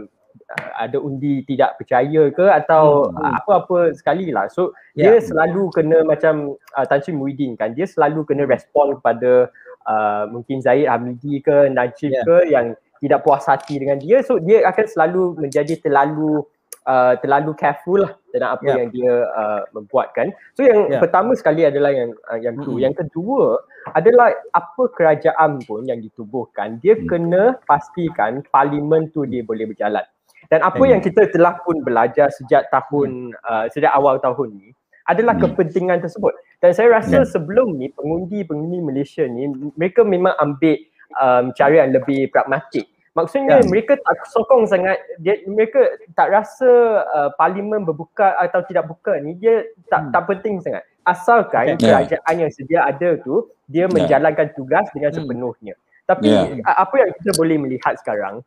ada undi tidak percaya ke atau hmm. uh, apa-apa sekali lah. So yeah. dia selalu kena macam uh, Tan Sri Muhyiddin kan, dia selalu kena respon kepada uh, mungkin Zahid Hamidi ke Najib yeah. ke yang tidak puas hati dengan dia. So dia akan selalu menjadi terlalu Uh, terlalu careful lah dengan apa yeah. yang dia uh, membuatkan. So yang yeah. pertama sekali adalah yang uh, yang tu. Mm-hmm. Yang kedua adalah apa kerajaan pun yang ditubuhkan, dia mm. kena pastikan parlimen tu dia boleh berjalan. Dan apa yang kita telah pun belajar sejak tahun hmm. uh, sejak awal tahun ni adalah hmm. kepentingan tersebut. Dan saya rasa yeah. sebelum ni pengundi-pengundi Malaysia ni mereka memang ambil um, cara yang lebih pragmatik. Maksudnya yeah. mereka tak sokong sangat dia, mereka tak rasa uh, parlimen berbuka atau tidak buka ni dia tak hmm. tak penting sangat. Asalkan okay. kerajaan yeah. yang sedia ada tu dia yeah. menjalankan tugas dengan hmm. sepenuhnya. Tapi yeah. apa yang kita boleh melihat sekarang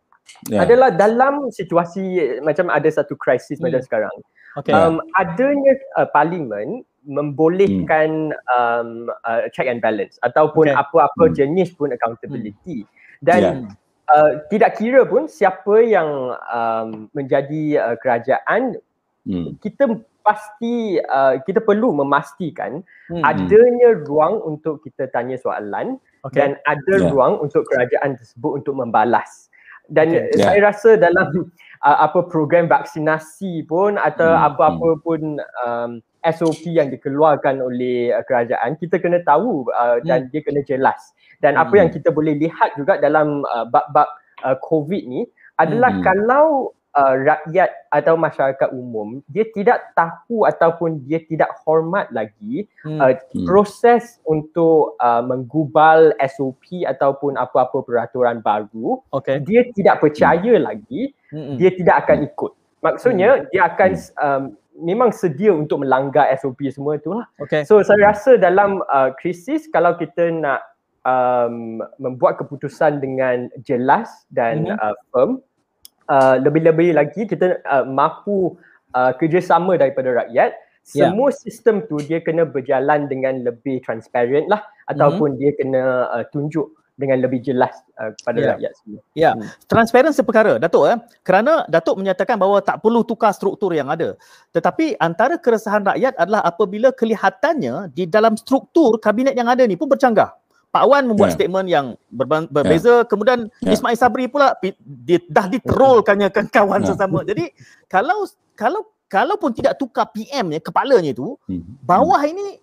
yeah. adalah dalam situasi macam ada satu krisis hmm. macam sekarang. Okay. Um, adanya uh, parlimen membolehkan hmm. um, uh, check and balance ataupun okay. apa-apa hmm. jenis pun accountability hmm. dan yeah. uh, tidak kira pun siapa yang um, menjadi uh, kerajaan hmm. kita pasti uh, kita perlu memastikan hmm. adanya ruang untuk kita tanya soalan okay. dan ada yeah. ruang untuk kerajaan tersebut untuk membalas dan okay. saya yeah. rasa dalam uh, apa program vaksinasi pun atau hmm. apa-apa hmm. pun um, SOP yang dikeluarkan oleh uh, kerajaan kita kena tahu uh, dan hmm. dia kena jelas dan hmm. apa yang kita boleh lihat juga dalam uh, bab-bab uh, COVID ni adalah hmm. kalau uh, rakyat atau masyarakat umum dia tidak tahu ataupun dia tidak hormat lagi hmm. Uh, hmm. proses untuk uh, menggubal SOP ataupun apa-apa peraturan baru okay. dia tidak percaya hmm. lagi hmm. dia tidak akan ikut maksudnya hmm. dia akan um, memang sedia untuk melanggar SOP semua itulah okay. so saya rasa dalam uh, krisis kalau kita nak um, membuat keputusan dengan jelas dan hmm. uh, firm uh, lebih-lebih lagi kita uh, mahu uh, kerjasama daripada rakyat ya. semua yeah. sistem tu dia kena berjalan dengan lebih transparent lah ataupun mm-hmm. dia kena uh, tunjuk dengan lebih jelas uh, kepada yeah. rakyat semua. Ya, yeah. hmm. transparent seperkara Datuk eh. Kerana Datuk menyatakan bahawa tak perlu tukar struktur yang ada. Tetapi antara keresahan rakyat adalah apabila kelihatannya di dalam struktur kabinet yang ada ni pun bercanggah. Pak Wan membuat yeah. statement yang berbeza yeah. kemudian yeah. Ismail Sabri pula dia dah diterolkannya kan kawan yeah. sesama jadi kalau kalau kalau pun tidak tukar PM nya kepalanya tu hmm. bawah ini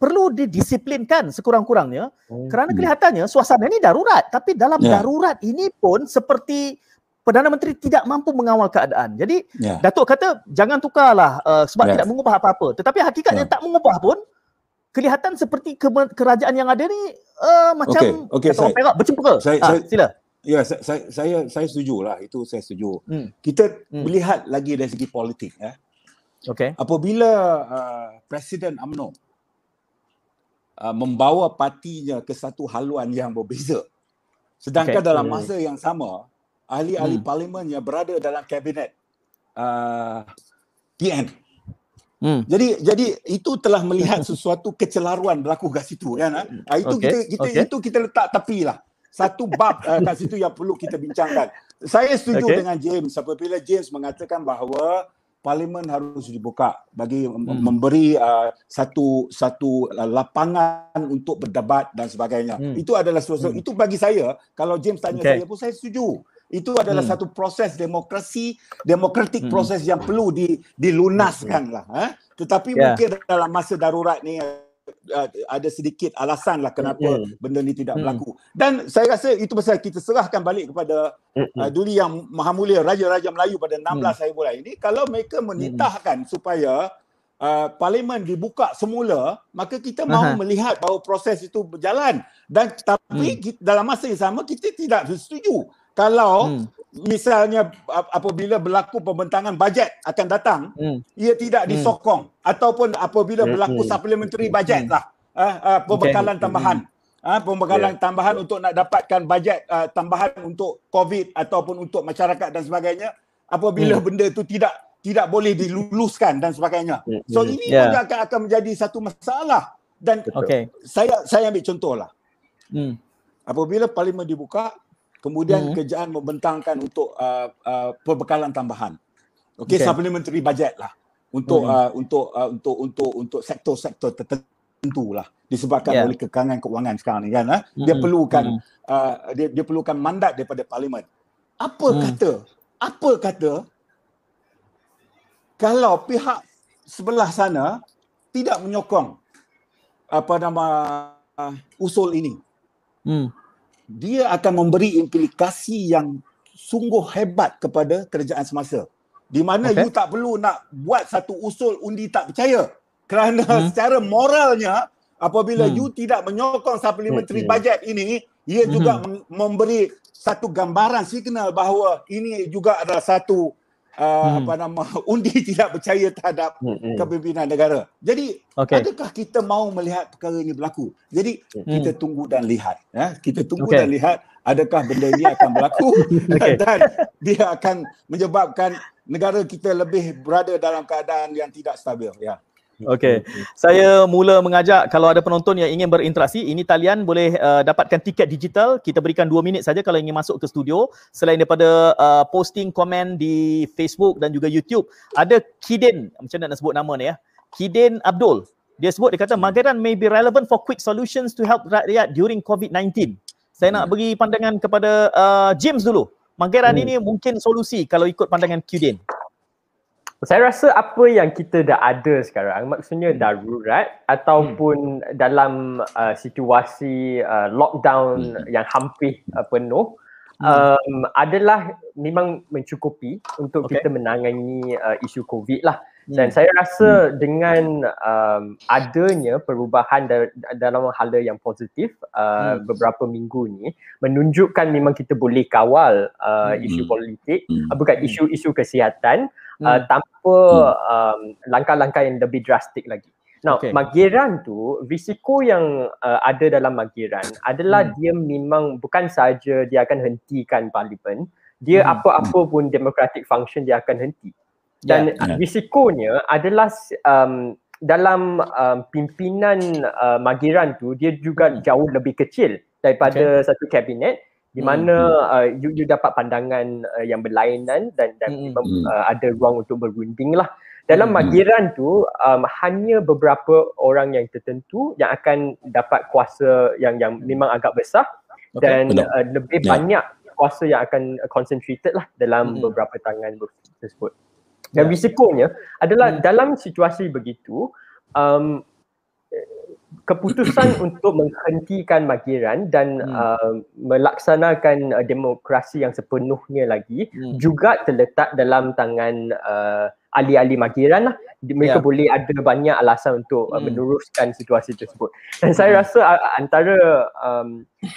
perlu didisiplinkan sekurang-kurangnya hmm. kerana kelihatannya suasana ini darurat tapi dalam yeah. darurat ini pun seperti Perdana Menteri tidak mampu mengawal keadaan. Jadi yeah. Datuk kata jangan tukarlah uh, sebab yeah. tidak mengubah apa-apa. Tetapi hakikatnya yeah. tak mengubah pun kelihatan seperti ke- kerajaan yang ada ni uh, macam okay, okay, saya, perak bercempera. Saya, ha, saya, sila. Ya, saya, saya saya saya setuju lah itu saya setuju. Hmm. Kita hmm. melihat lagi dari segi politik ya. Okay. Apabila uh, Presiden AMNO uh, membawa partinya ke satu haluan yang berbeza. Sedangkan okay. dalam masa yang sama ahli-ahli hmm. parlimen yang berada dalam kabinet uh, PN Hmm. Jadi jadi itu telah melihat [LAUGHS] sesuatu kecelaruan berlaku kat situ kan. Ha? itu okay. kita kita okay. itu kita letak tepi lah. Satu bab uh, kat situ yang perlu kita bincangkan. Saya setuju okay. dengan James apabila James mengatakan bahawa parlimen harus dibuka bagi hmm. memberi uh, satu satu uh, lapangan untuk berdebat dan sebagainya. Hmm. Itu adalah sesuatu hmm. itu bagi saya kalau James tanya okay. saya pun saya setuju. Itu adalah hmm. satu proses demokrasi, demokratik hmm. proses yang perlu di dilunaskan lah. Eh? Tetapi yeah. mungkin dalam masa darurat ni uh, ada sedikit alasan lah kenapa mm. benda ni tidak mm. berlaku. Dan saya rasa itu pasal kita serahkan balik kepada uh, duli yang maha mulia Raja-Raja Melayu pada 16 mm. hari bulan ini. Kalau mereka menitahkan mm. supaya uh, parlimen dibuka semula, maka kita mahu melihat bahawa proses itu berjalan. Dan tapi mm. dalam masa yang sama kita tidak setuju kalau mm misalnya apabila berlaku pembentangan bajet akan datang hmm. ia tidak hmm. disokong hmm. ataupun apabila hmm. berlaku supplementary bajet hmm. lah uh, uh, pembekalan okay. tambahan hmm. uh, pembekalan yeah. tambahan untuk nak dapatkan bajet uh, tambahan untuk covid ataupun untuk masyarakat dan sebagainya apabila hmm. benda itu tidak tidak boleh diluluskan dan sebagainya hmm. so ini yeah. juga akan, akan menjadi satu masalah dan okay. saya saya ambil contohlah hmm. apabila parlimen dibuka kemudian hmm. kerajaan membentangkan untuk uh, uh, perbekalan tambahan. Okey, okay. supplementary budget lah untuk hmm. uh, untuk uh, untuk untuk untuk sektor-sektor tertentu lah disebabkan yeah. oleh kekangan keuangan sekarang ni kan hmm. dia perlukan hmm. uh, dia dia perlukan mandat daripada parlimen. Apa hmm. kata? Apa kata kalau pihak sebelah sana tidak menyokong apa nama uh, usul ini? Hmm dia akan memberi implikasi yang sungguh hebat kepada kerajaan semasa. Di mana okay. you tak perlu nak buat satu usul undi tak percaya. Kerana hmm. secara moralnya, apabila hmm. you tidak menyokong supplementary hmm. budget ini, ia hmm. juga memberi satu gambaran signal bahawa ini juga adalah satu uh, hmm. apa nama [LAUGHS] undi tidak percaya terhadap hmm. kepimpinan negara. Jadi okay. adakah kita mau melihat perkara ini berlaku? Jadi hmm. kita tunggu dan lihat ya. Kita tunggu okay. dan lihat adakah benda ini akan berlaku [LAUGHS] okay. [LAUGHS] dan dia akan menyebabkan negara kita lebih berada dalam keadaan yang tidak stabil ya. Okey. Saya mula mengajak kalau ada penonton yang ingin berinteraksi, ini talian boleh uh, dapatkan tiket digital. Kita berikan dua minit saja kalau ingin masuk ke studio. Selain daripada uh, posting komen di Facebook dan juga YouTube, ada Kidin, macam mana nak sebut nama ni ya? Kidin Abdul. Dia sebut dia kata Magaran may be relevant for quick solutions to help rakyat during COVID-19. Saya nak beri pandangan kepada uh, James dulu. Magaran hmm. ini mungkin solusi kalau ikut pandangan Kidin. Saya rasa apa yang kita dah ada sekarang maksudnya hmm. darurat ataupun hmm. dalam uh, situasi uh, lockdown hmm. yang hampir uh, penuh hmm. um, adalah memang mencukupi untuk okay. kita menangani uh, isu COVID lah. Dan hmm. saya rasa hmm. dengan um, adanya perubahan da- dalam hala yang positif uh, hmm. beberapa minggu ni menunjukkan memang kita boleh kawal uh, hmm. isu politik, hmm. uh, bukan isu-isu kesihatan hmm. uh, tanpa hmm. um, langkah-langkah yang lebih drastik lagi. Now, okay. magiran tu, risiko yang uh, ada dalam magiran adalah hmm. dia memang bukan saja dia akan hentikan parlimen, dia hmm. apa-apa pun democratic function dia akan henti. Dan yeah. risikonya adalah um, dalam um, pimpinan uh, magiran tu, dia juga hmm. jauh lebih kecil daripada okay. satu kabinet di hmm, mana hmm. uh, you, you dapat pandangan uh, yang berlainan dan dan hmm. hmm. uh, ada ruang untuk berunding lah. Dalam hmm. magiran tu um, hanya beberapa orang yang tertentu yang akan dapat kuasa yang yang memang agak besar okay. dan uh, lebih yeah. banyak kuasa yang akan concentrated lah dalam hmm. beberapa tangan tersebut. Dan yeah. risikonya adalah hmm. dalam situasi begitu um, keputusan [COUGHS] untuk menghentikan magiran dan hmm. uh, melaksanakan uh, demokrasi yang sepenuhnya lagi hmm. juga terletak dalam tangan uh, ahli-ahli magiran lah. Mereka yeah. boleh ada banyak alasan untuk uh, hmm. meneruskan situasi tersebut. Dan saya hmm. rasa uh, antara um,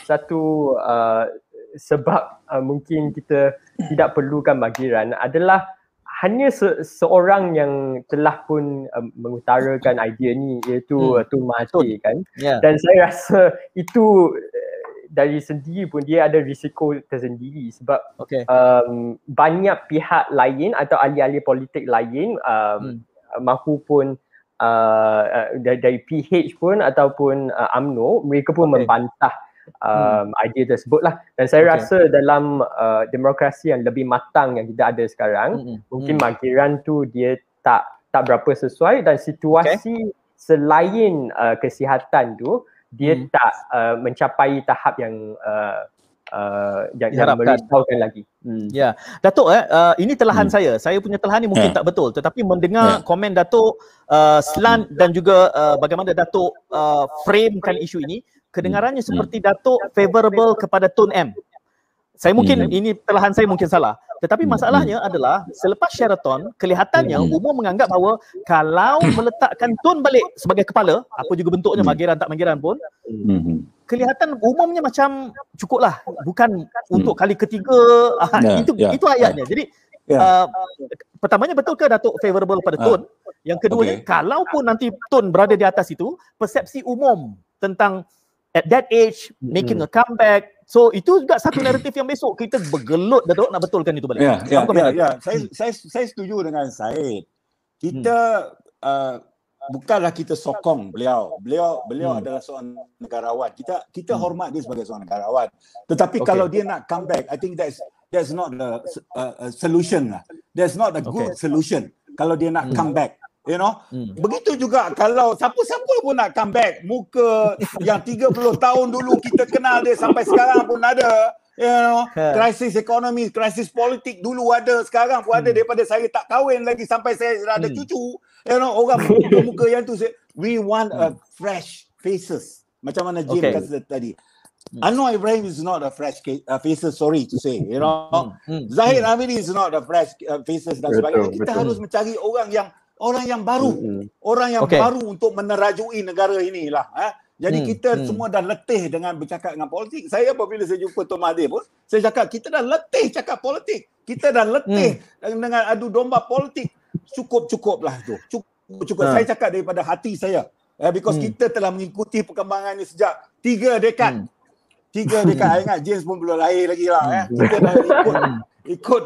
satu uh, sebab uh, mungkin kita tidak perlukan magiran adalah hanya se- seorang yang telah pun um, mengutarakan idea ni iaitu hmm. Uh, Tun Mahathir kan yeah. dan saya rasa itu uh, dari sendiri pun dia ada risiko tersendiri sebab okay. um, banyak pihak lain atau ahli-ahli politik lain um, hmm. maupun uh, uh, dari, dari PH pun ataupun uh, AMNO mereka pun okay. membantah um, hmm. idea tersebut lah dan saya okay. rasa dalam uh, demokrasi yang lebih matang yang kita ada sekarang hmm. mungkin hmm. margiran tu dia tak tak berapa sesuai dan situasi okay. selain uh, kesihatan tu dia hmm. tak uh, mencapai tahap yang uh, uh, yang, yang merisaukan lagi. Hmm. Ya, Datuk eh uh, ini telahan hmm. saya. Saya punya telahan ni mungkin yeah. tak betul tetapi mendengar yeah. komen Datuk uh, slant dan juga uh, bagaimana Datuk uh, framekan isu ini kedengarannya hmm. seperti Datuk favorable kepada Tun M. Saya mungkin hmm. ini telahan saya mungkin salah. Tetapi hmm. masalahnya hmm. adalah selepas Sheraton kelihatannya hmm. umum menganggap bahawa kalau meletakkan Tun balik sebagai kepala, apa juga bentuknya hmm. manggiran tak manggiran pun, hmm. kelihatan umumnya macam cukuplah bukan hmm. untuk kali ketiga. Yeah, itu yeah, itu ayatnya. Yeah. Jadi yeah. uh, pertamanya betul ke Datuk favorable pada Tun? Uh, Yang keduanya okay. kalaupun nanti Tun berada di atas itu, persepsi umum tentang at that age making a comeback so itu juga satu naratif yang besok kita bergelut Datuk nak betulkan itu balik. Ya, ya, ya, ya. Saya, saya saya setuju dengan Said. Kita hmm. uh, bukanlah kita sokong beliau. Beliau beliau hmm. adalah seorang negarawan. Kita kita hmm. hormat dia sebagai seorang negarawan. Tetapi okay. kalau dia nak comeback, I think that's that's not the uh, solution lah. That's not a good okay. solution kalau dia nak hmm. comeback. You know, hmm. begitu juga kalau siapa-siapa pun nak come back, muka [LAUGHS] yang 30 tahun dulu kita kenal dia sampai sekarang pun ada. You know, krisis ekonomi, krisis politik dulu ada, sekarang pun ada hmm. daripada saya tak kahwin lagi sampai saya ada hmm. cucu. You know, orang muka-muka [LAUGHS] yang tu, we want a hmm. fresh faces. Macam mana Jim okay. kata tadi. Hmm. Anwar Ibrahim is not a fresh uh, faces, sorry to say. You know, hmm. Hmm. Zahid Amiri is not a fresh uh, faces dan sebagainya. Kita betul. harus mencari orang yang orang yang baru mm-hmm. orang yang okay. baru untuk menerajui negara inilah eh. jadi mm. kita mm. semua dah letih dengan bercakap dengan politik saya apabila saya jumpa Tuan Mahathir pun saya cakap kita dah letih cakap politik kita dah letih mm. dengan adu domba politik cukup-cukuplah tu cukup cukup uh. saya cakap daripada hati saya eh, because mm. kita telah mengikuti perkembangan ini sejak tiga dekad mm. tiga dekad saya ingat James pun belum lahir lagi lah eh. kita dah ikut [LAUGHS] ikut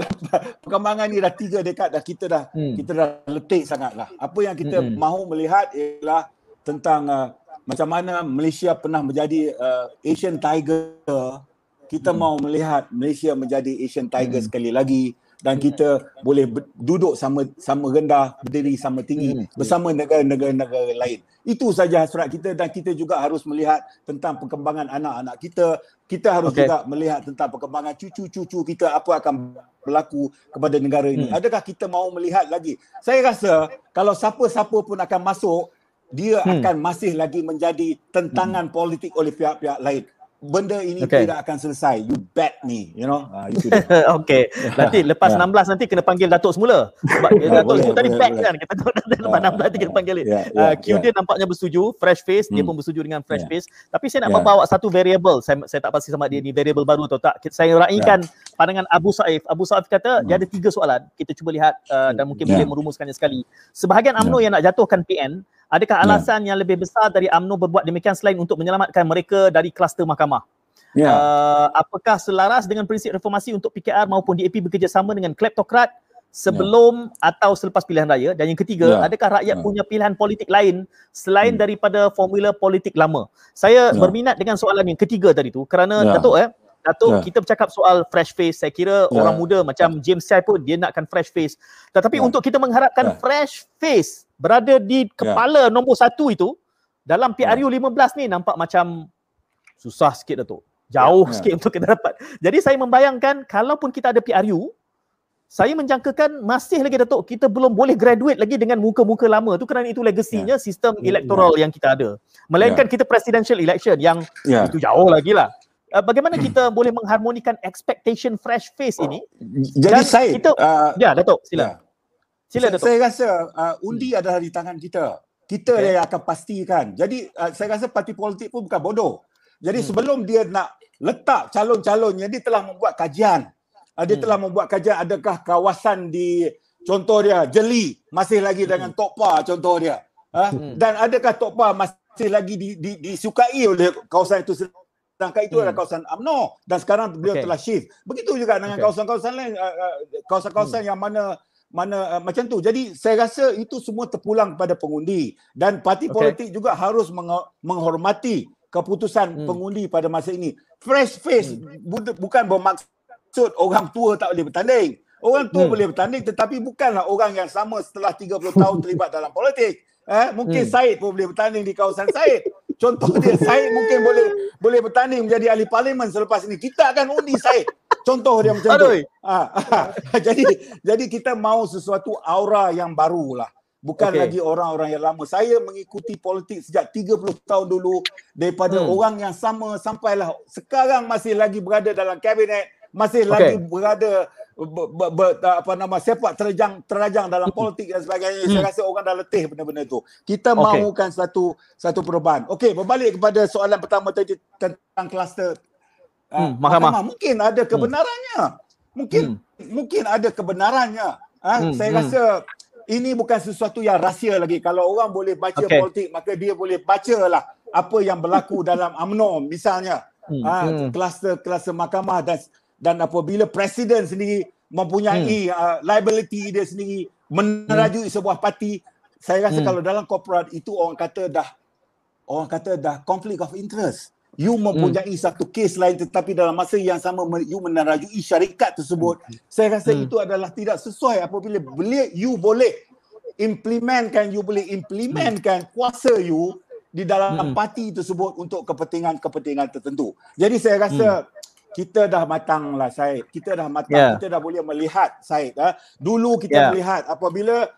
perkembangan ni dah tiga dekad dah kita dah hmm. kita dah letih sangatlah. Apa yang kita hmm. mahu melihat ialah tentang uh, macam mana Malaysia pernah menjadi uh, Asian Tiger. Kita hmm. mahu melihat Malaysia menjadi Asian Tiger hmm. sekali lagi dan kita boleh duduk sama sama rendah berdiri sama tinggi hmm. bersama negara-negara lain itu saja hasrat kita dan kita juga harus melihat tentang perkembangan anak-anak kita kita harus okay. juga melihat tentang perkembangan cucu-cucu kita apa akan berlaku kepada negara ini hmm. adakah kita mahu melihat lagi saya rasa kalau siapa-siapa pun akan masuk dia hmm. akan masih lagi menjadi tentangan hmm. politik oleh pihak-pihak lain benda ini okay. tidak akan selesai. You bet me, you know. Uh, [LAUGHS] okay. Nanti [LAUGHS] lepas yeah. 16 nanti kena panggil Datuk semula. Sebab yeah, Datuk semula tadi back kan. Kita tahu nanti lepas 16 nanti kena panggil. Yeah, yeah, uh, Q yeah. dia nampaknya bersetuju. Fresh face. Hmm. Dia pun bersetuju dengan fresh yeah. face. Tapi saya nak yeah. membawa satu variable. Saya, saya tak pasti sama dia ni variable baru atau tak. Saya raikan yeah. pandangan Abu Saif. Abu Saif kata hmm. dia ada tiga soalan. Kita cuba lihat uh, dan mungkin yeah. boleh merumuskannya sekali. Sebahagian UMNO yeah. yang nak jatuhkan PN, adakah ya. alasan yeah. yang lebih besar dari UMNO berbuat demikian selain untuk menyelamatkan mereka dari kluster mahkamah? Yeah. Uh, apakah selaras dengan prinsip reformasi untuk PKR maupun DAP bekerjasama dengan kleptokrat sebelum yeah. atau selepas pilihan raya? Dan yang ketiga, yeah. adakah rakyat yeah. punya pilihan politik lain selain hmm. daripada formula politik lama? Saya yeah. berminat dengan soalan yang ketiga tadi tu kerana yeah. Datuk eh, Datuk yeah. kita bercakap soal fresh face. Saya kira yeah. orang muda macam James Chai pun dia nakkan fresh face. Tetapi yeah. untuk kita mengharapkan yeah. fresh face berada di kepala yeah. nombor satu itu dalam PRU yeah. 15 ni nampak macam susah sikit Datuk jauh yeah. sikit untuk kita dapat. Jadi saya membayangkan kalaupun kita ada PRU, saya menjangkakan masih lagi Datuk kita belum boleh graduate lagi dengan muka-muka lama tu kerana itu legasinya yeah. sistem ya. electoral yeah. yang kita ada. Melainkan yeah. kita presidential election yang yeah. itu jauh lagi lah. Uh, bagaimana hmm. kita boleh mengharmonikan expectation fresh face ini? Jadi saya kita, uh, ya Datuk sila. Yeah. Sila Datuk. Saya rasa uh, undi hmm. adalah di tangan kita. Kita okay. yang akan pastikan. Jadi uh, saya rasa parti politik pun bukan bodoh. Jadi hmm. sebelum dia nak letak calon-calonnya dia telah membuat kajian. Ah, dia hmm. telah membuat kajian adakah kawasan di contoh dia Jeli masih lagi hmm. dengan Tokpa contoh dia. Ha? Hmm. Dan adakah Tokpa masih lagi di, di, disukai oleh kawasan itu sedangkan itu hmm. adalah kawasan UMNO dan sekarang beliau okay. telah shift. Begitu juga dengan okay. kawasan-kawasan lain uh, uh, kawasan-kawasan hmm. yang mana mana uh, macam tu. Jadi saya rasa itu semua terpulang kepada pengundi dan parti okay. politik juga harus menghormati keputusan hmm. pengundi pada masa ini. Fresh face hmm. bukan bermaksud orang tua tak boleh bertanding. Orang tua hmm. boleh bertanding tetapi bukanlah orang yang sama setelah 30 tahun terlibat dalam politik. Eh, mungkin hmm. Said pun boleh bertanding di kawasan Said. Contoh [LAUGHS] dia Said mungkin boleh boleh bertanding menjadi ahli parlimen selepas ini. Kita akan undi Said. Contoh dia macam Aduh. tu. Ha, [LAUGHS] jadi jadi kita mahu sesuatu aura yang baru lah. Bukan okay. lagi orang-orang yang lama. Saya mengikuti politik sejak 30 tahun dulu daripada hmm. orang yang sama sampailah sekarang masih lagi berada dalam kabinet, masih okay. lagi berada ber, ber, ber, apa nama sepak terjang terajang dalam politik dan sebagainya. Hmm. Saya rasa orang dah letih benda-benda itu. Kita okay. mahukan satu satu perubahan. Okey, berbalik kepada soalan pertama tadi tentang kluster uh, mahkamah. mahkamah. Mungkin ada hmm. kebenarannya. Mungkin hmm. mungkin ada kebenarannya. Ha? Hmm. Saya hmm. rasa ini bukan sesuatu yang rahsia lagi. Kalau orang boleh baca okay. politik, maka dia boleh bacalah apa yang berlaku [LAUGHS] dalam UMNO misalnya. Hmm. Ha, hmm. kluster-kluster mahkamah dan dan apabila presiden sendiri mempunyai hmm. uh, liability dia sendiri menerajui hmm. sebuah parti saya rasa hmm. kalau dalam korporat itu orang kata dah orang kata dah conflict of interest you mempunyai hmm. satu kes lain tetapi dalam masa yang sama you menerajui syarikat tersebut hmm. saya rasa hmm. itu adalah tidak sesuai apabila boleh you boleh implementkan you boleh implementkan hmm. kuasa you di dalam hmm. parti tersebut untuk kepentingan-kepentingan tertentu. Jadi saya rasa hmm kita dah matang lah Syed. Kita dah matang. Yeah. Kita dah boleh melihat Syed. Ha? Dulu kita yeah. melihat apabila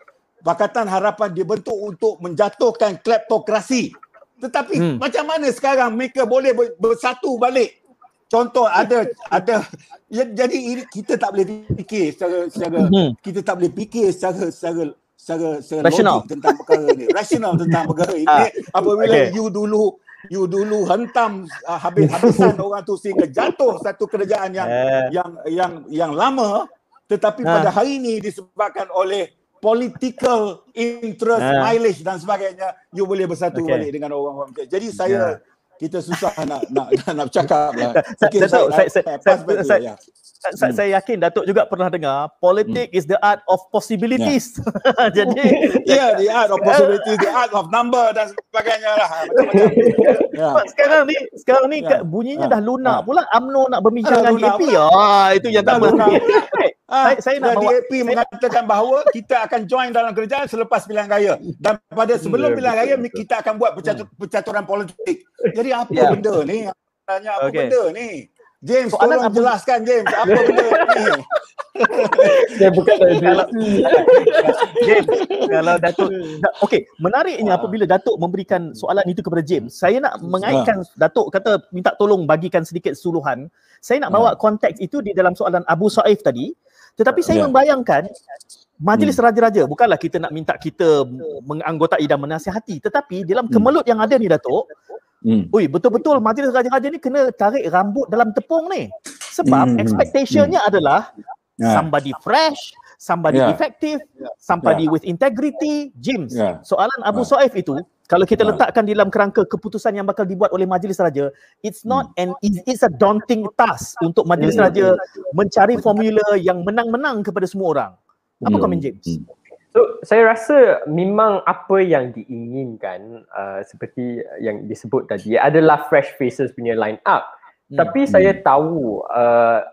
Pakatan Harapan dibentuk untuk menjatuhkan kleptokrasi. Tetapi hmm. macam mana sekarang mereka boleh bersatu balik? Contoh ada ada ya, jadi kita tak boleh fikir secara secara hmm. kita tak boleh fikir secara secara secara, secara logik tentang perkara ni. Rasional tentang perkara ini. [LAUGHS] Ah. Apabila okay. you dulu you dulu hentam uh, habis-habisan [LAUGHS] orang tu sehingga jatuh satu kerajaan yang yeah. yang yang yang lama tetapi ha. pada hari ini disebabkan oleh political interest ha. mileage dan sebagainya you boleh bersatu okay. balik dengan orang-orang jadi saya yeah. Kita susah [LAUGHS] nak nak [LAUGHS] nak bercakap lah. Okay, saya, saya, saya, saya, saya, ya hmm. saya yakin Datuk juga pernah dengar politik hmm. is the art of possibilities. Yeah. [LAUGHS] Jadi yeah, the art of possibilities, the art of number dan sebagainya lah. Macam-macam. yeah. Sekarang ni sekarang ni yeah. bunyinya yeah. dah lunak yeah. pula UMNO nak berbincang dengan DAP. Ah itu yang tak benar. Ah, saya, saya nak bawa, DAP saya mengatakan bahawa kita akan join dalam kerajaan selepas pilihan raya dan pada sebelum pilihan raya kita akan buat percaturan politik. Jadi apa yeah. benda ni? Tanya apa okay. benda ni? James, Soalan tolong apa? jelaskan James, apa benda ni? [LAUGHS] Saya bukan dari kalau, [LAUGHS] James, kalau Datuk, okey, menariknya apabila Datuk memberikan soalan itu kepada James, saya nak mengaitkan Datuk kata minta tolong bagikan sedikit suluhan. Saya nak bawa konteks itu di dalam soalan Abu Saif tadi, tetapi saya yeah. membayangkan Majlis hmm. Raja-Raja bukanlah kita nak minta kita menganggotai dan menasihati tetapi dalam hmm. kemelut yang ada ni Datuk Hmm. Ui, betul-betul majlis raja-raja ni kena tarik rambut dalam tepung ni. Sebab hmm. expectationnya hmm. adalah yeah. somebody fresh, somebody yeah. effective, somebody yeah. with integrity. James, yeah. soalan Abu yeah. Saif itu kalau kita letakkan dalam kerangka keputusan yang bakal dibuat oleh majlis raja, it's not hmm. an it's a daunting task untuk majlis hmm. raja mencari formula yang menang-menang kepada semua orang. Apa hmm. komen James? So saya rasa memang apa yang diinginkan uh, seperti yang disebut tadi adalah fresh faces punya line up. Hmm. Tapi saya hmm. tahu uh,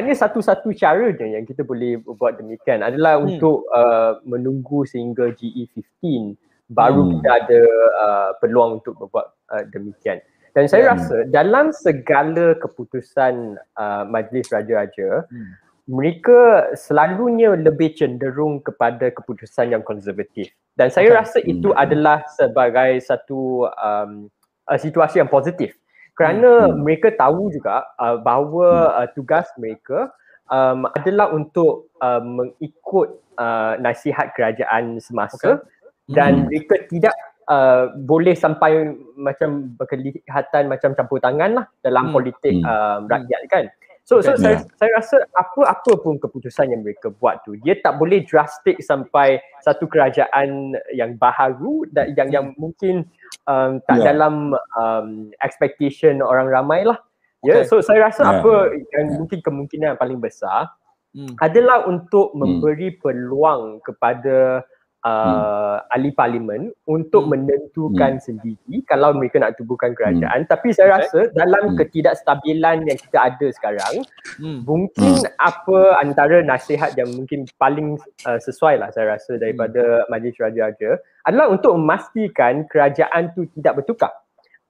hanya satu-satu cara je yang kita boleh buat demikian adalah hmm. untuk uh, menunggu sehingga GE15 baru hmm. kita ada uh, peluang untuk membuat uh, demikian. Dan saya hmm. rasa dalam segala keputusan uh, Majlis Raja-Raja hmm mereka selalunya lebih cenderung kepada keputusan yang konservatif dan saya okay. rasa itu hmm. adalah sebagai satu um, uh, situasi yang positif kerana hmm. mereka tahu juga uh, bahawa hmm. uh, tugas mereka um, adalah untuk uh, mengikut uh, nasihat kerajaan semasa okay. Dan hmm. mereka tidak uh, boleh sampai macam berkelihatan macam campur tangan lah dalam hmm. politik hmm. Um, rakyat kan So, so saya, yeah. saya rasa apa-apa pun keputusan yang mereka buat tu, dia tak boleh drastik sampai satu kerajaan yang baharu dan yang yang mungkin um, tak yeah. dalam um, expectation orang ramai lah. Ya, okay. so saya rasa yeah. apa yang yeah. mungkin kemungkinan yang paling besar hmm. adalah untuk hmm. memberi hmm. peluang kepada uh, hmm. ahli parlimen untuk hmm. menentukan hmm. sendiri kalau mereka nak tubuhkan kerajaan hmm. tapi saya rasa dalam hmm. ketidakstabilan yang kita ada sekarang hmm. mungkin hmm. apa antara nasihat yang mungkin paling uh, sesuai lah saya rasa daripada hmm. majlis raja-raja adalah untuk memastikan kerajaan tu tidak bertukar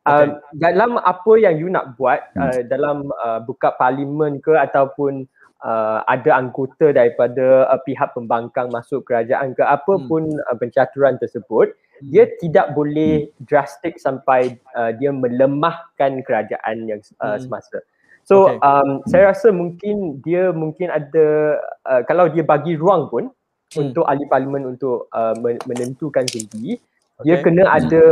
okay. uh, dalam apa yang you nak buat hmm. uh, dalam uh, buka parlimen ke ataupun uh, ada anggota daripada uh, pihak pembangkang masuk kerajaan ke apa hmm. pun uh, pencaturan tersebut hmm. dia tidak boleh hmm. drastik sampai uh, dia melemahkan kerajaan yang uh, hmm. semasa so okay. um, saya rasa mungkin dia mungkin ada uh, kalau dia bagi ruang pun hmm. untuk ahli parlimen untuk uh, menentukan sendiri dia okay. kena ada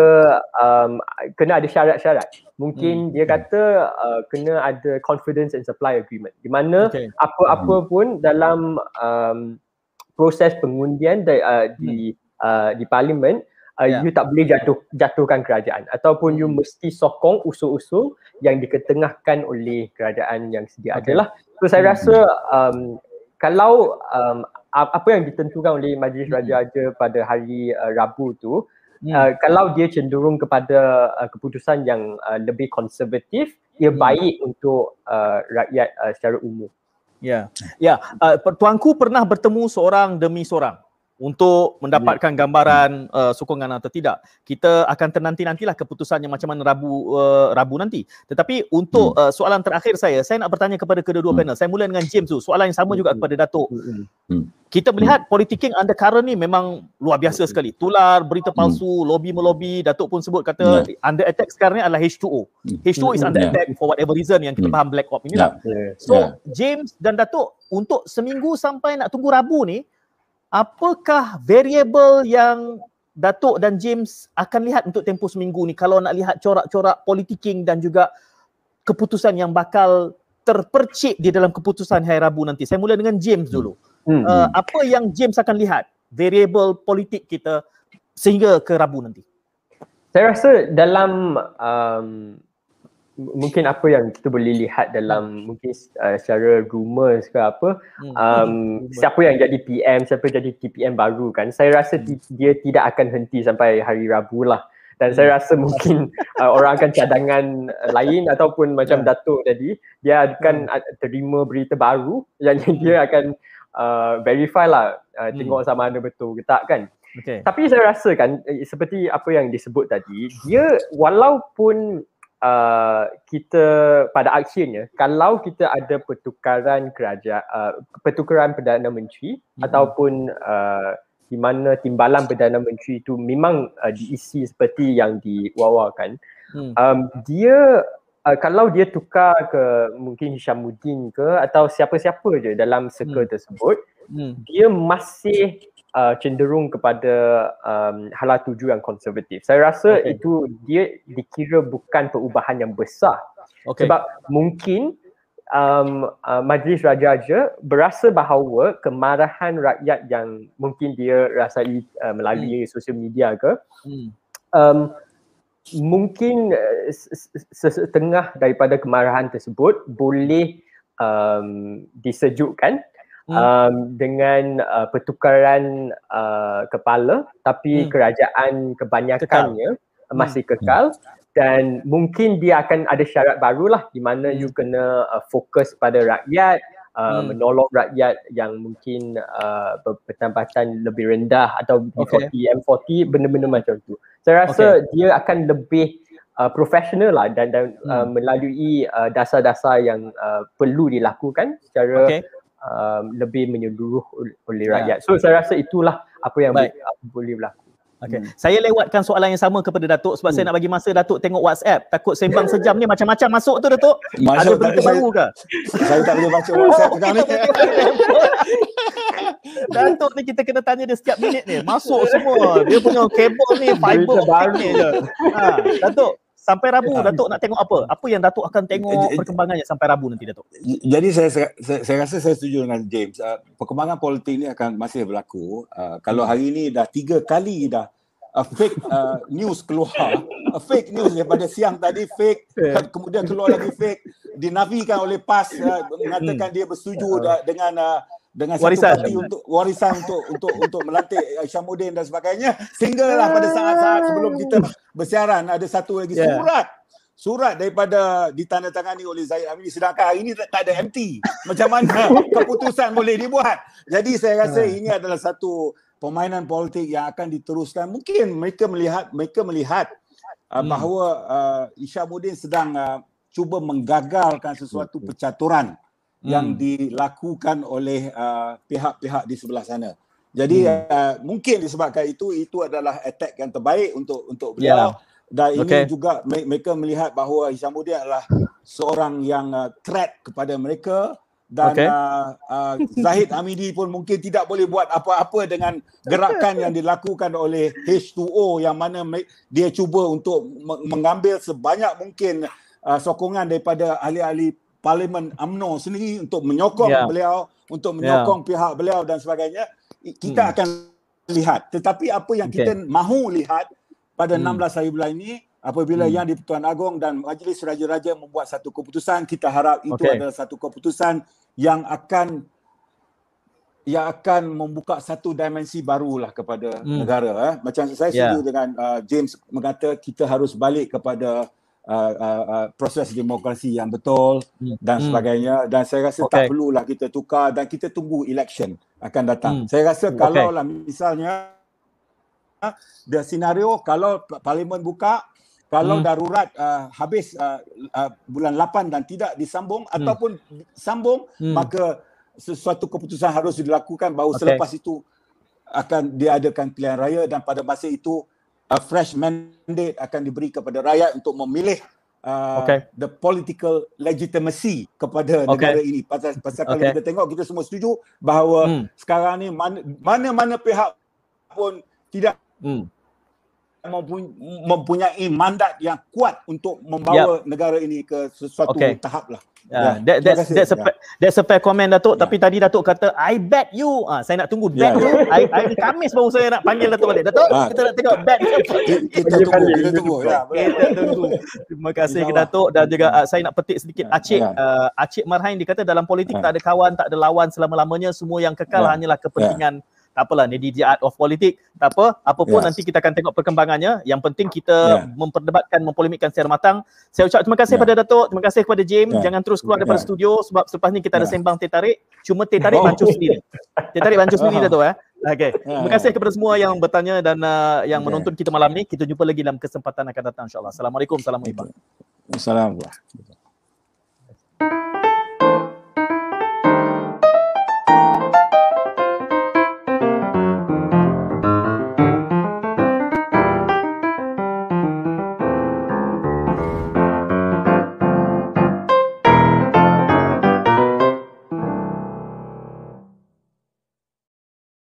um, kena ada syarat-syarat. Mungkin hmm. dia kata uh, kena ada confidence and supply agreement. Di mana okay. apa-apa hmm. pun dalam um, proses pengundian di uh, di, hmm. uh, di parlimen uh, yeah. you tak boleh jatuh jatuhkan kerajaan ataupun you hmm. mesti sokong usul-usul yang diketengahkan oleh kerajaan yang sedia okay. adalah. So saya hmm. rasa um, kalau um, apa yang ditentukan oleh majlis raja-raja pada hari uh, Rabu tu Hmm. Uh, kalau dia cenderung kepada uh, keputusan yang uh, lebih konservatif, ia hmm. baik untuk uh, rakyat uh, secara umum. Ya, yeah. ya. Yeah. Uh, tuanku pernah bertemu seorang demi seorang untuk mendapatkan yeah. gambaran uh, sokongan atau tidak. Kita akan ternanti-nantilah keputusannya macam mana Rabu uh, Rabu nanti. Tetapi untuk hmm. uh, soalan terakhir saya, saya nak bertanya kepada kedua-dua hmm. panel. Saya mula dengan James tu. Soalan yang sama juga hmm. kepada Datuk. Kita melihat politicking undercurrent ni memang luar biasa sekali. Tular, berita palsu, lobby melobi. Datuk pun sebut kata yeah. under attack sekarang ni adalah H2O. Hmm. H2O is under yeah. attack for whatever reason yang kita faham black op inilah. So. James dan Datuk untuk seminggu sampai nak tunggu Rabu ni apakah variable yang Datuk dan James akan lihat untuk tempoh seminggu ni kalau nak lihat corak-corak politicking dan juga keputusan yang bakal terpercik di dalam keputusan hari Rabu nanti. Saya mula dengan James dulu. Hmm. Uh, apa yang James akan lihat variable politik kita sehingga ke Rabu nanti? Saya rasa dalam um, mungkin apa yang kita boleh lihat dalam hmm. mungkin uh, secara rumors ke apa hmm. um, siapa yang jadi PM siapa jadi TPM baru kan saya rasa hmm. dia tidak akan henti sampai hari Rabu lah dan hmm. saya rasa mungkin [LAUGHS] uh, orang akan cadangan uh, lain ataupun macam yeah. Datuk tadi dia akan hmm. terima berita baru [LAUGHS] yang dia akan uh, verify lah uh, hmm. tengok sama ada betul ke tak kan okay. tapi saya rasa kan eh, seperti apa yang disebut tadi dia walaupun uh, kita pada akhirnya kalau kita ada pertukaran kerajaan uh, pertukaran perdana menteri hmm. ataupun uh, di mana timbalan perdana menteri itu memang uh, diisi seperti yang diwawakan hmm. um, dia uh, kalau dia tukar ke mungkin Hishamuddin ke atau siapa-siapa je dalam circle hmm. tersebut hmm. dia masih uh, cenderung kepada um, hala tuju yang konservatif. Saya rasa okay. itu dia dikira bukan perubahan yang besar. Okay. Sebab mungkin um, uh, majlis raja-raja berasa bahawa kemarahan rakyat yang mungkin dia rasai uh, melalui hmm. sosial media ke hmm. um, mungkin uh, setengah daripada kemarahan tersebut boleh um, disejukkan Hmm. um, dengan uh, pertukaran uh, kepala tapi hmm. kerajaan kebanyakannya kekal. masih hmm. kekal hmm. dan mungkin dia akan ada syarat barulah di mana hmm. you kena uh, fokus pada rakyat uh, hmm. menolong rakyat yang mungkin uh, berpendapatan lebih rendah atau B40 okay. M40 benda-benda macam tu saya rasa okay. dia akan lebih uh, profesional lah dan, dan hmm. uh, melalui uh, dasar-dasar yang uh, perlu dilakukan secara okay um, lebih menyeluruh oleh ya. rakyat. So saya rasa itulah apa yang boleh, boleh berlaku. Okay. Hmm. Saya lewatkan soalan yang sama kepada Datuk sebab hmm. saya nak bagi masa Datuk tengok WhatsApp. Takut sembang sejam ni [LAUGHS] macam-macam masuk tu Datuk. Masuk Ada berita baru ke? Saya tak boleh baca WhatsApp sekarang ni. [LAUGHS] Datuk ni kita kena tanya dia setiap minit ni. Masuk semua. Dia punya kabel ni fiber ni je. Ha, Datuk, sampai Rabu ya, Datuk nak tengok apa? Apa yang Datuk akan tengok perkembangannya sampai Rabu nanti Datuk? Jadi saya saya, saya rasa saya setuju dengan James. Uh, perkembangan politik ini akan masih berlaku. Uh, kalau hari ini dah tiga kali dah uh, fake uh, news keluar, uh, fake news daripada siang tadi fake, yeah. kemudian keluar lagi fake, dinafikan oleh PAS uh, mengatakan dia bersetuju uh, dengan uh, dengan warisan. satu parti untuk warisan untuk untuk untuk melantik Syamuddin dan sebagainya sehinggalah pada saat-saat sebelum kita bersiaran ada satu lagi yeah. surat surat daripada ditandatangani oleh Zaid Amini sedangkan hari ini tak, tak ada MT macam mana [LAUGHS] keputusan boleh dibuat jadi saya rasa yeah. ini adalah satu permainan politik yang akan diteruskan mungkin mereka melihat mereka melihat uh, hmm. bahawa uh, Isyamuddin sedang uh, cuba menggagalkan sesuatu percaturan hmm. yang dilakukan oleh uh, pihak-pihak di sebelah sana. Jadi hmm. uh, mungkin disebabkan itu itu adalah attack yang terbaik untuk untuk beliau. Yeah. Dan okay. ini juga mereka melihat bahawa Hishamuddin adalah seorang yang uh, threat kepada mereka dan okay. uh, uh, Zahid Hamidi pun mungkin tidak boleh buat apa-apa dengan gerakan yang dilakukan oleh H2O yang mana dia cuba untuk mengambil sebanyak mungkin uh, sokongan daripada ahli-ahli parlimen AMNO sendiri untuk menyokong yeah. beliau, untuk ya. menyokong yeah. pihak beliau dan sebagainya, kita hmm. akan lihat. Tetapi apa yang okay. kita mahu lihat pada hmm. 16 hari bulan ini, apabila hmm. Yang di-Pertuan Agong dan Majlis Raja-Raja membuat satu keputusan, kita harap itu okay. adalah satu keputusan yang akan yang akan membuka satu dimensi barulah kepada hmm. negara. Eh. Macam saya yeah. setuju dengan uh, James mengata kita harus balik kepada uh, uh, uh, proses demokrasi yang betul hmm. dan hmm. sebagainya dan saya rasa okay. tak perlulah kita tukar dan kita tunggu election akan datang. Hmm. Saya rasa kalau lah misalnya the scenario kalau parlimen buka kalau hmm. darurat uh, habis uh, uh, bulan 8 dan tidak disambung hmm. ataupun sambung hmm. maka sesuatu keputusan harus dilakukan bahawa okay. selepas itu akan diadakan pilihan raya dan pada masa itu a fresh mandate akan diberi kepada rakyat untuk memilih uh, okay. the political legitimacy kepada okay. negara ini. Pasal, pasal okay. kalau kita tengok kita semua setuju bahawa hmm. sekarang ni mana-mana pihak pun tidak hmm. mempunyai mandat yang kuat untuk membawa yep. negara ini ke sesuatu okay. tahap lah. Yeah, that, that's, that's, a, yeah. that's a fair comment Datuk yeah. tapi tadi Datuk kata I bet you ah saya nak tunggu bet yeah. you [LAUGHS] I, I Kamis baru saya nak panggil Datuk balik Datuk ah. kita nak tengok bet you kita [LAUGHS] tunggu kita tunggu ya kita tunggu terima kasih ke Datuk dan juga uh, saya nak petik sedikit yeah. Acik yeah. uh, Acik Marhain dia kata dalam politik yeah. tak ada kawan tak ada lawan selama-lamanya semua yang kekal yeah. hanyalah kepentingan yeah tak apalah ni di art of politik tak apa apapun yes. nanti kita akan tengok perkembangannya yang penting kita yeah. memperdebatkan mempolemikkan secara matang saya ucap terima kasih yeah. pada Datuk terima kasih kepada James yeah. jangan terus keluar daripada yeah. studio sebab selepas ni kita yeah. ada sembang teh tarik cuma teh tarik oh. bancuh sendiri teh tarik bancuh sendiri Datuk eh Okay. Ya. Terima kasih kepada semua yang bertanya dan uh, yang okay. menonton kita malam ni. Kita jumpa lagi dalam kesempatan akan datang insyaAllah. Assalamualaikum. Assalamualaikum. Assalamualaikum.